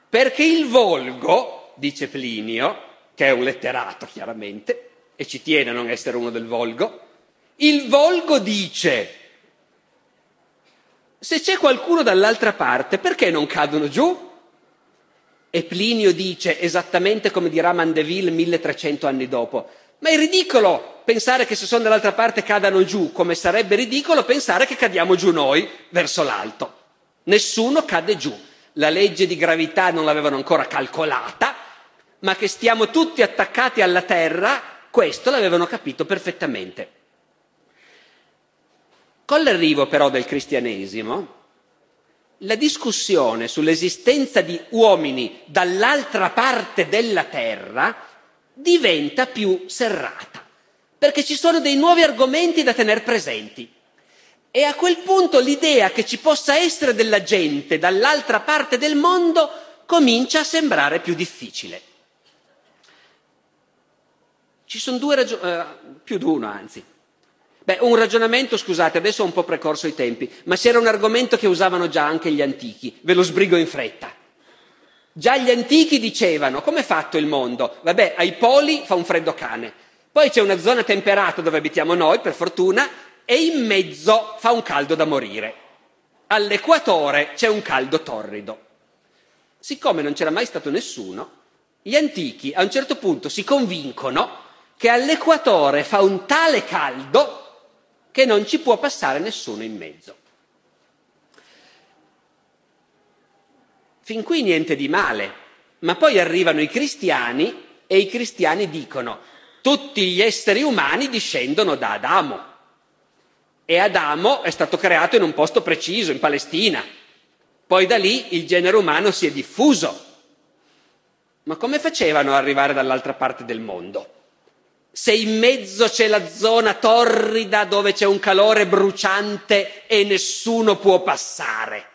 Perché il volgo, dice Plinio, che è un letterato chiaramente, e ci tiene a non essere uno del volgo, il volgo dice, se c'è qualcuno dall'altra parte, perché non cadono giù? E Plinio dice, esattamente come dirà Mandeville 1300 anni dopo, ma è ridicolo pensare che se sono dall'altra parte cadano giù, come sarebbe ridicolo pensare che cadiamo giù noi verso l'alto. Nessuno cade giù. La legge di gravità non l'avevano ancora calcolata, ma che stiamo tutti attaccati alla terra, questo l'avevano capito perfettamente. Con l'arrivo però del cristianesimo, la discussione sull'esistenza di uomini dall'altra parte della terra diventa più serrata, perché ci sono dei nuovi argomenti da tenere presenti. E a quel punto l'idea che ci possa essere della gente dall'altra parte del mondo comincia a sembrare più difficile. Ci sono due ragioni, eh, più di uno anzi. Beh, un ragionamento, scusate, adesso ho un po' precorso i tempi, ma c'era un argomento che usavano già anche gli antichi, ve lo sbrigo in fretta. Già gli antichi dicevano, come è fatto il mondo? Vabbè, ai poli fa un freddo cane, poi c'è una zona temperata dove abitiamo noi, per fortuna, e in mezzo fa un caldo da morire. All'equatore c'è un caldo torrido. Siccome non c'era mai stato nessuno, gli antichi a un certo punto si convincono che all'equatore fa un tale caldo che non ci può passare nessuno in mezzo. Fin qui niente di male, ma poi arrivano i cristiani e i cristiani dicono tutti gli esseri umani discendono da Adamo e Adamo è stato creato in un posto preciso, in Palestina. Poi da lì il genere umano si è diffuso. Ma come facevano ad arrivare dall'altra parte del mondo? Se in mezzo c'è la zona torrida dove c'è un calore bruciante e nessuno può passare.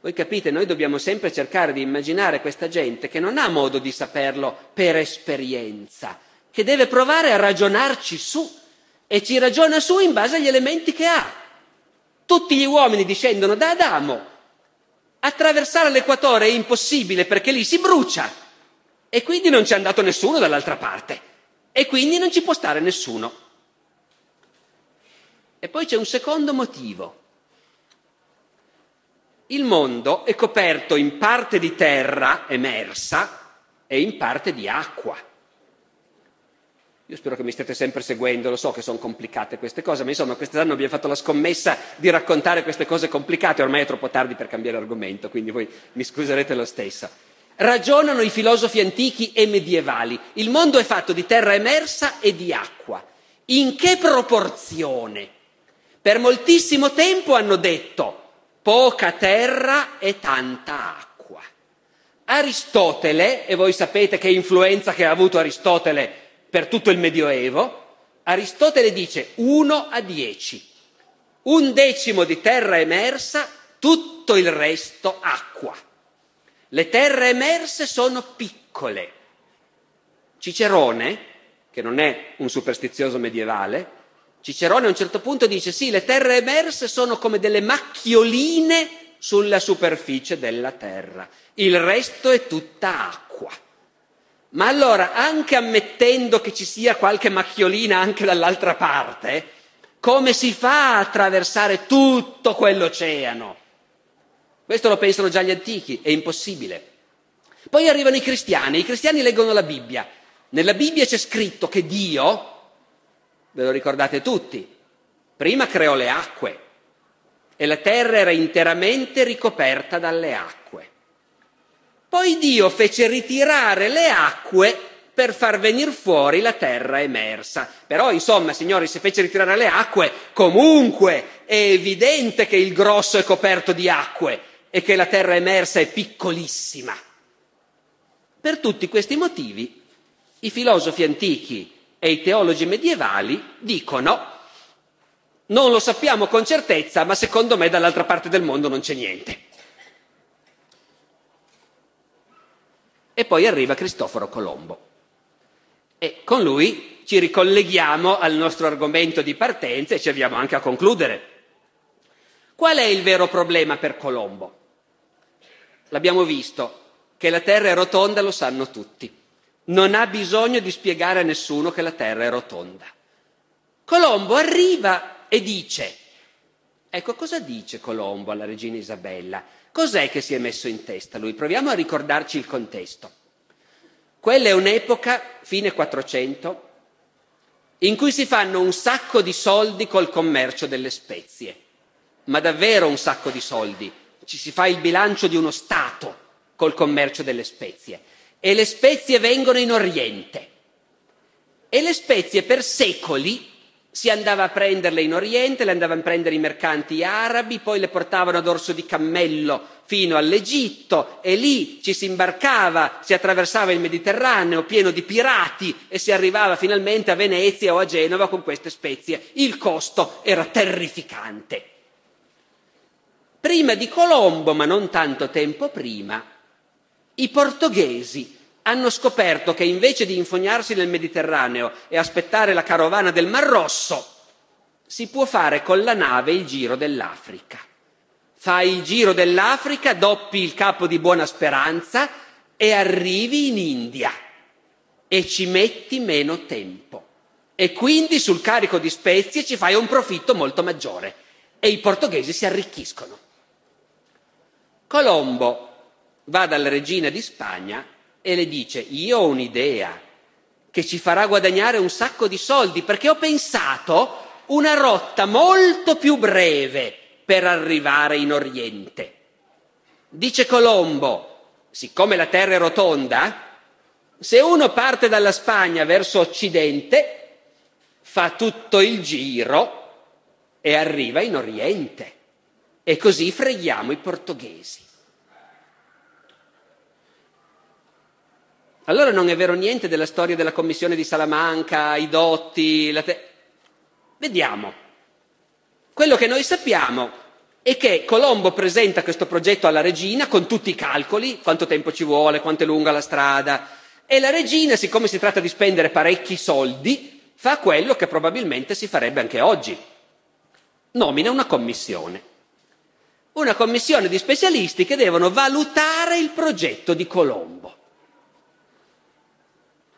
Voi capite, noi dobbiamo sempre cercare di immaginare questa gente che non ha modo di saperlo per esperienza, che deve provare a ragionarci su e ci ragiona su in base agli elementi che ha. Tutti gli uomini discendono da Adamo. Attraversare l'equatore è impossibile perché lì si brucia e quindi non c'è andato nessuno dall'altra parte e quindi non ci può stare nessuno. E poi c'è un secondo motivo. Il mondo è coperto in parte di terra emersa e in parte di acqua. Io spero che mi stiate sempre seguendo, lo so che sono complicate queste cose, ma insomma quest'anno abbiamo fatto la scommessa di raccontare queste cose complicate, ormai è troppo tardi per cambiare argomento, quindi voi mi scuserete lo stesso. Ragionano i filosofi antichi e medievali. Il mondo è fatto di terra emersa e di acqua. In che proporzione? Per moltissimo tempo hanno detto poca terra e tanta acqua. Aristotele, e voi sapete che influenza che ha avuto Aristotele per tutto il Medioevo, Aristotele dice 1 a 10, un decimo di terra emersa, tutto il resto acqua. Le terre emerse sono piccole. Cicerone, che non è un superstizioso medievale, Cicerone a un certo punto dice sì, le terre emerse sono come delle macchioline sulla superficie della terra, il resto è tutta acqua. Ma allora, anche ammettendo che ci sia qualche macchiolina anche dall'altra parte, come si fa a attraversare tutto quell'oceano? Questo lo pensano già gli antichi, è impossibile. Poi arrivano i cristiani, i cristiani leggono la Bibbia. Nella Bibbia c'è scritto che Dio, ve lo ricordate tutti, prima creò le acque e la terra era interamente ricoperta dalle acque. Poi Dio fece ritirare le acque per far venire fuori la terra emersa. Però, insomma, signori, se fece ritirare le acque, comunque è evidente che il grosso è coperto di acque e che la terra emersa è piccolissima. Per tutti questi motivi, i filosofi antichi e i teologi medievali dicono non lo sappiamo con certezza, ma secondo me dall'altra parte del mondo non c'è niente. E poi arriva Cristoforo Colombo. E con lui ci ricolleghiamo al nostro argomento di partenza e ci avviamo anche a concludere. Qual è il vero problema per Colombo? L'abbiamo visto, che la Terra è rotonda lo sanno tutti non ha bisogno di spiegare a nessuno che la Terra è rotonda. Colombo arriva e dice, ecco cosa dice Colombo alla regina Isabella? Cos'è che si è messo in testa lui? Proviamo a ricordarci il contesto. Quella è un'epoca, fine 400, in cui si fanno un sacco di soldi col commercio delle spezie, ma davvero un sacco di soldi. Ci si fa il bilancio di uno Stato col commercio delle spezie e le spezie vengono in Oriente. E le spezie per secoli si andava a prenderle in Oriente, le andavano a prendere i mercanti arabi, poi le portavano a dorso di cammello fino all'Egitto e lì ci si imbarcava, si attraversava il Mediterraneo pieno di pirati e si arrivava finalmente a Venezia o a Genova con queste spezie. Il costo era terrificante. Prima di Colombo, ma non tanto tempo prima, i portoghesi hanno scoperto che invece di infognarsi nel Mediterraneo e aspettare la carovana del Mar Rosso, si può fare con la nave il giro dell'Africa. Fai il giro dell'Africa, doppi il capo di Buona Speranza e arrivi in India e ci metti meno tempo. E quindi sul carico di spezie ci fai un profitto molto maggiore e i portoghesi si arricchiscono. Colombo va dalla regina di Spagna e le dice io ho un'idea che ci farà guadagnare un sacco di soldi perché ho pensato una rotta molto più breve per arrivare in Oriente. Dice Colombo, siccome la Terra è rotonda, se uno parte dalla Spagna verso Occidente, fa tutto il giro e arriva in Oriente. E così freghiamo i portoghesi. Allora non è vero niente della storia della commissione di Salamanca, i dotti, la te... Vediamo. Quello che noi sappiamo è che Colombo presenta questo progetto alla regina con tutti i calcoli, quanto tempo ci vuole, quanto è lunga la strada, e la regina, siccome si tratta di spendere parecchi soldi, fa quello che probabilmente si farebbe anche oggi. Nomina una commissione. Una commissione di specialisti che devono valutare il progetto di Colombo.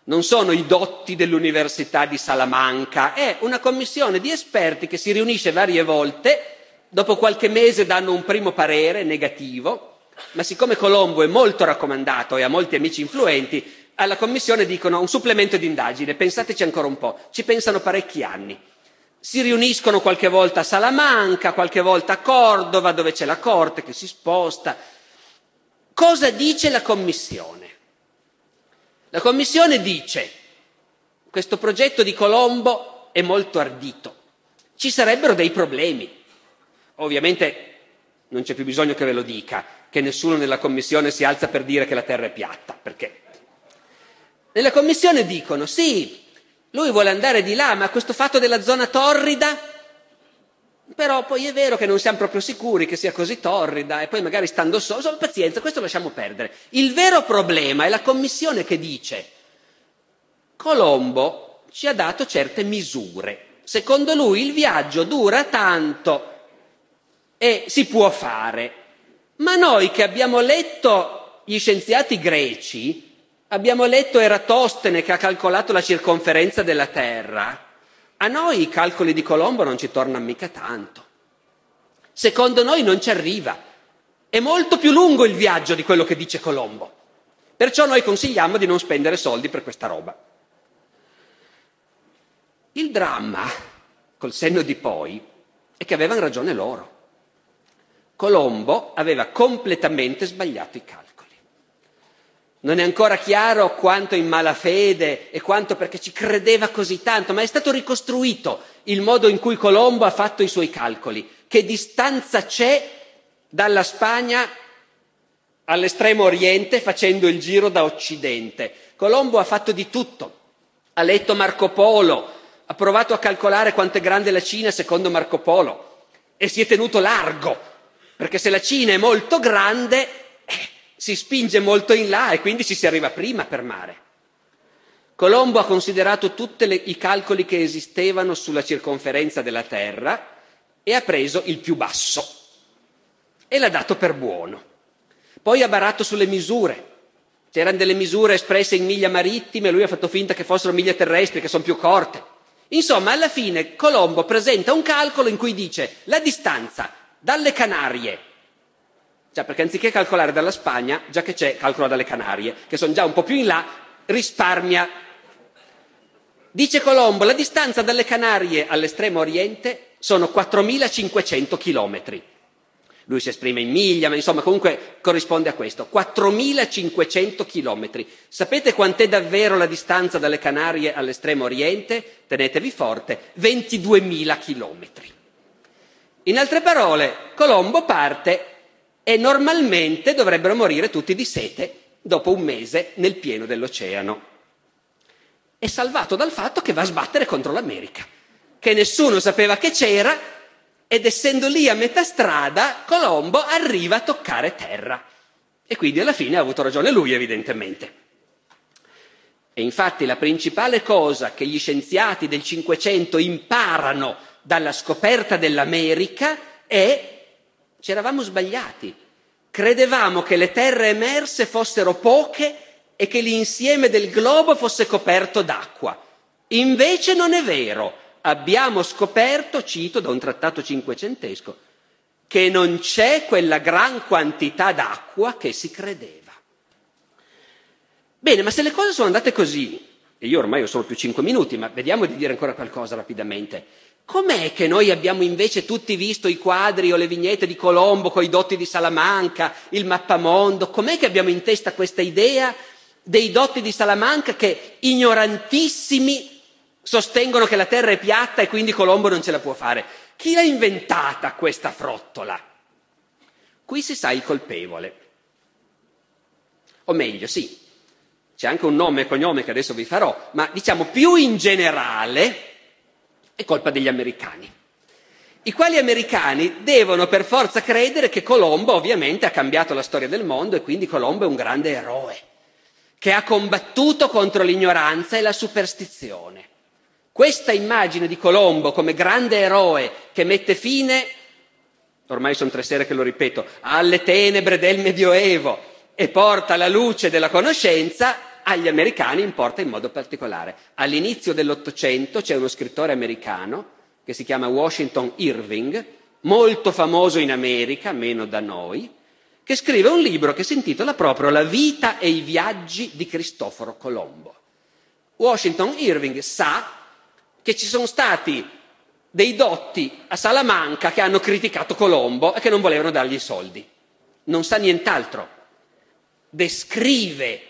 non sono i dotti dell'Università di Salamanca, è una commissione di esperti che si riunisce varie volte, dopo qualche mese danno un primo parere negativo, ma siccome Colombo è molto raccomandato e ha molti amici influenti, alla commissione dicono un supplemento di indagine, pensateci ancora un po', ci pensano parecchi anni. Si riuniscono qualche volta a Salamanca, qualche volta a Cordova, dove c'è la corte che si sposta. Cosa dice la commissione? La commissione dice questo progetto di Colombo è molto ardito, ci sarebbero dei problemi. Ovviamente non c'è più bisogno che ve lo dica, che nessuno nella commissione si alza per dire che la terra è piatta, perché nella commissione dicono sì, lui vuole andare di là, ma questo fatto della zona torrida, però poi è vero che non siamo proprio sicuri che sia così torrida e poi magari stando solo, solo pazienza, questo lasciamo perdere. Il vero problema è la commissione che dice Colombo ci ha dato certe misure. Secondo lui il viaggio dura tanto e si può fare, ma noi che abbiamo letto gli scienziati greci, Abbiamo letto Eratostene che ha calcolato la circonferenza della Terra. A noi i calcoli di Colombo non ci tornano mica tanto. Secondo noi non ci arriva. È molto più lungo il viaggio di quello che dice Colombo. Perciò noi consigliamo di non spendere soldi per questa roba. Il dramma, col senno di poi, è che avevano ragione loro. Colombo aveva completamente sbagliato i calcoli. Non è ancora chiaro quanto in malafede e quanto perché ci credeva così tanto, ma è stato ricostruito il modo in cui Colombo ha fatto i suoi calcoli. Che distanza c'è dalla Spagna all'estremo oriente facendo il giro da occidente? Colombo ha fatto di tutto. Ha letto Marco Polo, ha provato a calcolare quanto è grande la Cina secondo Marco Polo e si è tenuto largo, perché se la Cina è molto grande, si spinge molto in là e quindi ci si arriva prima per mare. Colombo ha considerato tutti i calcoli che esistevano sulla circonferenza della Terra e ha preso il più basso e l'ha dato per buono. Poi ha barato sulle misure. C'erano delle misure espresse in miglia marittime, lui ha fatto finta che fossero miglia terrestri, che sono più corte. Insomma, alla fine Colombo presenta un calcolo in cui dice la distanza dalle Canarie Già, perché anziché calcolare dalla Spagna, già che c'è, calcola dalle Canarie, che sono già un po' più in là, risparmia. Dice Colombo, la distanza dalle Canarie all'estremo oriente sono 4.500 chilometri. Lui si esprime in miglia, ma insomma comunque corrisponde a questo. 4.500 chilometri. Sapete quant'è davvero la distanza dalle Canarie all'estremo oriente? Tenetevi forte, 22.000 chilometri. In altre parole, Colombo parte e normalmente dovrebbero morire tutti di sete dopo un mese nel pieno dell'oceano. È salvato dal fatto che va a sbattere contro l'America, che nessuno sapeva che c'era ed essendo lì a metà strada, Colombo arriva a toccare terra. E quindi alla fine ha avuto ragione lui, evidentemente. E infatti la principale cosa che gli scienziati del Cinquecento imparano dalla scoperta dell'America è ci eravamo sbagliati. Credevamo che le terre emerse fossero poche e che l'insieme del globo fosse coperto d'acqua. Invece non è vero. Abbiamo scoperto, cito da un trattato cinquecentesco, che non c'è quella gran quantità d'acqua che si credeva. Bene, ma se le cose sono andate così, e io ormai ho solo più cinque minuti, ma vediamo di dire ancora qualcosa rapidamente. Com'è che noi abbiamo invece tutti visto i quadri o le vignette di Colombo con i dotti di Salamanca, il mappamondo? Com'è che abbiamo in testa questa idea dei dotti di Salamanca che ignorantissimi sostengono che la terra è piatta e quindi Colombo non ce la può fare? Chi l'ha inventata questa frottola? Qui si sa il colpevole. O meglio, sì, c'è anche un nome e cognome che adesso vi farò, ma diciamo più in generale è colpa degli americani, i quali americani devono per forza credere che Colombo ovviamente ha cambiato la storia del mondo e quindi Colombo è un grande eroe, che ha combattuto contro l'ignoranza e la superstizione. Questa immagine di Colombo come grande eroe che mette fine, ormai sono tre sere che lo ripeto, alle tenebre del Medioevo e porta la luce della conoscenza, agli americani importa in modo particolare. All'inizio dell'Ottocento c'è uno scrittore americano che si chiama Washington Irving, molto famoso in America, meno da noi, che scrive un libro che si intitola proprio La vita e i viaggi di Cristoforo Colombo. Washington Irving sa che ci sono stati dei dotti a Salamanca che hanno criticato Colombo e che non volevano dargli i soldi. Non sa nient'altro. Descrive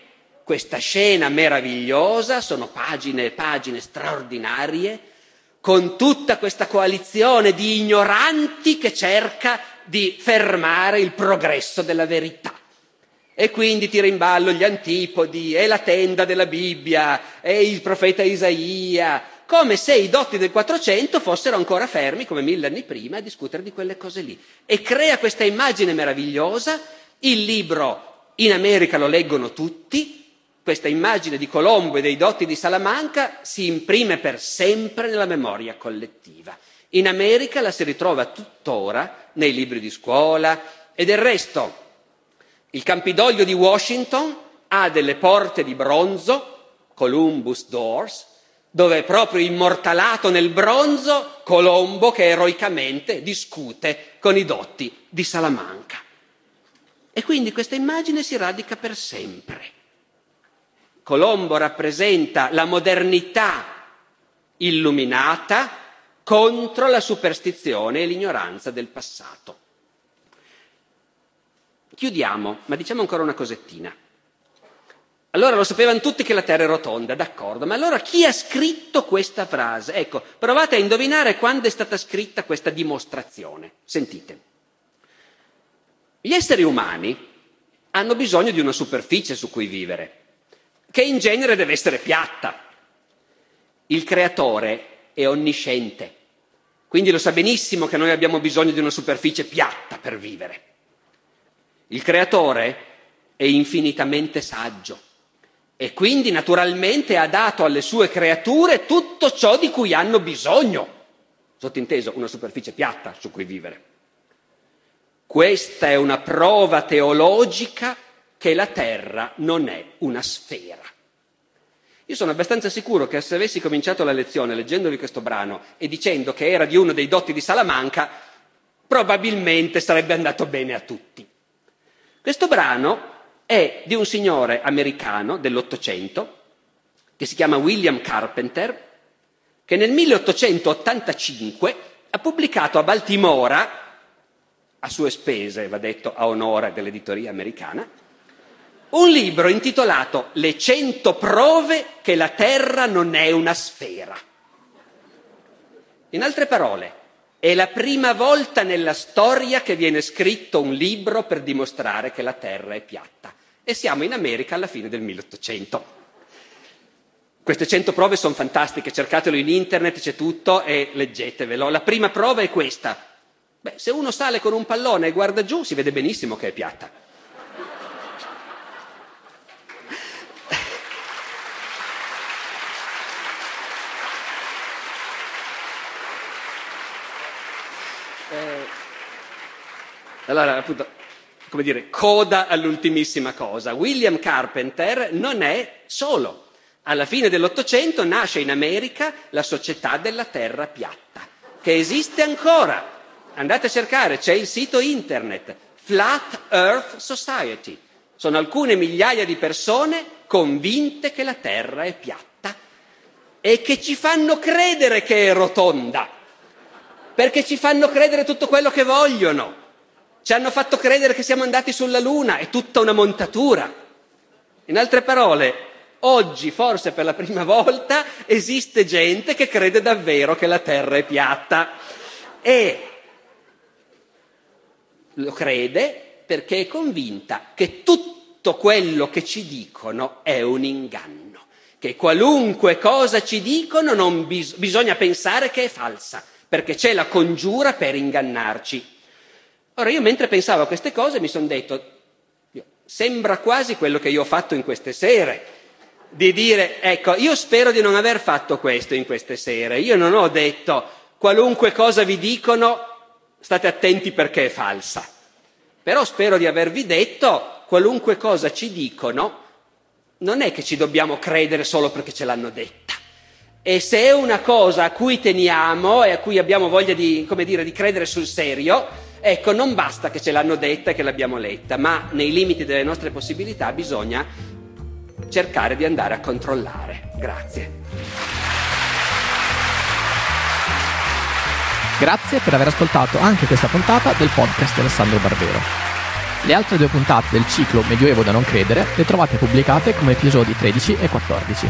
questa scena meravigliosa, sono pagine e pagine straordinarie, con tutta questa coalizione di ignoranti che cerca di fermare il progresso della verità. E quindi tira in ballo gli antipodi, e la tenda della Bibbia, e il profeta Isaia, come se i dotti del Quattrocento fossero ancora fermi, come mille anni prima, a discutere di quelle cose lì. E crea questa immagine meravigliosa, il libro in America lo leggono tutti, questa immagine di Colombo e dei dotti di Salamanca si imprime per sempre nella memoria collettiva. In America la si ritrova tuttora nei libri di scuola e del resto il Campidoglio di Washington ha delle porte di bronzo, Columbus Doors, dove è proprio immortalato nel bronzo Colombo che eroicamente discute con i dotti di Salamanca. E quindi questa immagine si radica per sempre. Colombo rappresenta la modernità illuminata contro la superstizione e l'ignoranza del passato. Chiudiamo, ma diciamo ancora una cosettina. Allora lo sapevano tutti che la Terra è rotonda, d'accordo, ma allora chi ha scritto questa frase? Ecco, provate a indovinare quando è stata scritta questa dimostrazione. Sentite. Gli esseri umani hanno bisogno di una superficie su cui vivere che in genere deve essere piatta. Il creatore è onnisciente, quindi lo sa benissimo che noi abbiamo bisogno di una superficie piatta per vivere. Il creatore è infinitamente saggio e quindi naturalmente ha dato alle sue creature tutto ciò di cui hanno bisogno. Sottinteso, una superficie piatta su cui vivere. Questa è una prova teologica che la Terra non è una sfera. Io sono abbastanza sicuro che se avessi cominciato la lezione leggendovi questo brano e dicendo che era di uno dei dotti di Salamanca, probabilmente sarebbe andato bene a tutti. Questo brano è di un signore americano dell'Ottocento che si chiama William Carpenter, che nel 1885 ha pubblicato a Baltimora, a sue spese, va detto a onore dell'editoria americana, un libro intitolato Le cento prove che la Terra non è una sfera. In altre parole, è la prima volta nella storia che viene scritto un libro per dimostrare che la Terra è piatta. E siamo in America alla fine del 1800. Queste cento prove sono fantastiche, cercatelo in internet, c'è tutto e leggetevelo. La prima prova è questa. Beh, se uno sale con un pallone e guarda giù, si vede benissimo che è piatta. Allora, appunto, come dire, coda all'ultimissima cosa. William Carpenter non è solo. Alla fine dell'Ottocento nasce in America la Società della Terra piatta, che esiste ancora. Andate a cercare, c'è il sito internet, Flat Earth Society. Sono alcune migliaia di persone convinte che la Terra è piatta e che ci fanno credere che è rotonda, perché ci fanno credere tutto quello che vogliono ci hanno fatto credere che siamo andati sulla Luna, è tutta una montatura. In altre parole, oggi forse per la prima volta esiste gente che crede davvero che la Terra è piatta e lo crede perché è convinta che tutto quello che ci dicono è un inganno, che qualunque cosa ci dicono bis- bisogna pensare che è falsa, perché c'è la congiura per ingannarci. Ora io mentre pensavo a queste cose mi sono detto, sembra quasi quello che io ho fatto in queste sere, di dire, ecco, io spero di non aver fatto questo in queste sere, io non ho detto qualunque cosa vi dicono, state attenti perché è falsa, però spero di avervi detto qualunque cosa ci dicono, non è che ci dobbiamo credere solo perché ce l'hanno detta. E se è una cosa a cui teniamo e a cui abbiamo voglia di, dire, di credere sul serio, ecco, non basta che ce l'hanno detta e che l'abbiamo letta, ma nei limiti delle nostre possibilità bisogna cercare di andare a controllare. Grazie. Grazie per aver ascoltato anche questa puntata del podcast Alessandro Barbero. Le altre due puntate del ciclo Medioevo da non credere le trovate pubblicate come episodi 13 e 14.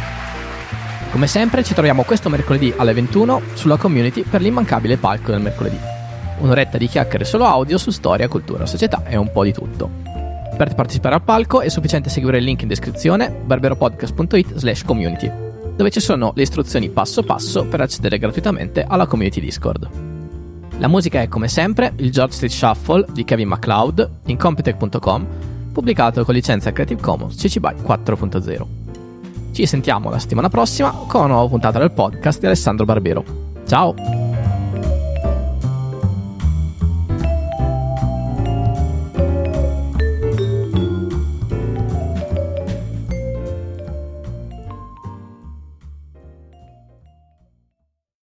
Come sempre ci troviamo questo mercoledì alle 21 sulla community per l'immancabile palco del mercoledì. Un'oretta di chiacchiere solo audio su storia, cultura, società e un po' di tutto. Per partecipare al palco è sufficiente seguire il link in descrizione barberopodcast.it slash community, dove ci sono le istruzioni passo passo per accedere gratuitamente alla community Discord. La musica è come sempre il George Street Shuffle di Kevin MacLeod in Compitech.com, pubblicato con licenza Creative Commons CC BY 4.0. Ci sentiamo la settimana prossima con una nuova puntata del podcast di Alessandro Barbero. Ciao!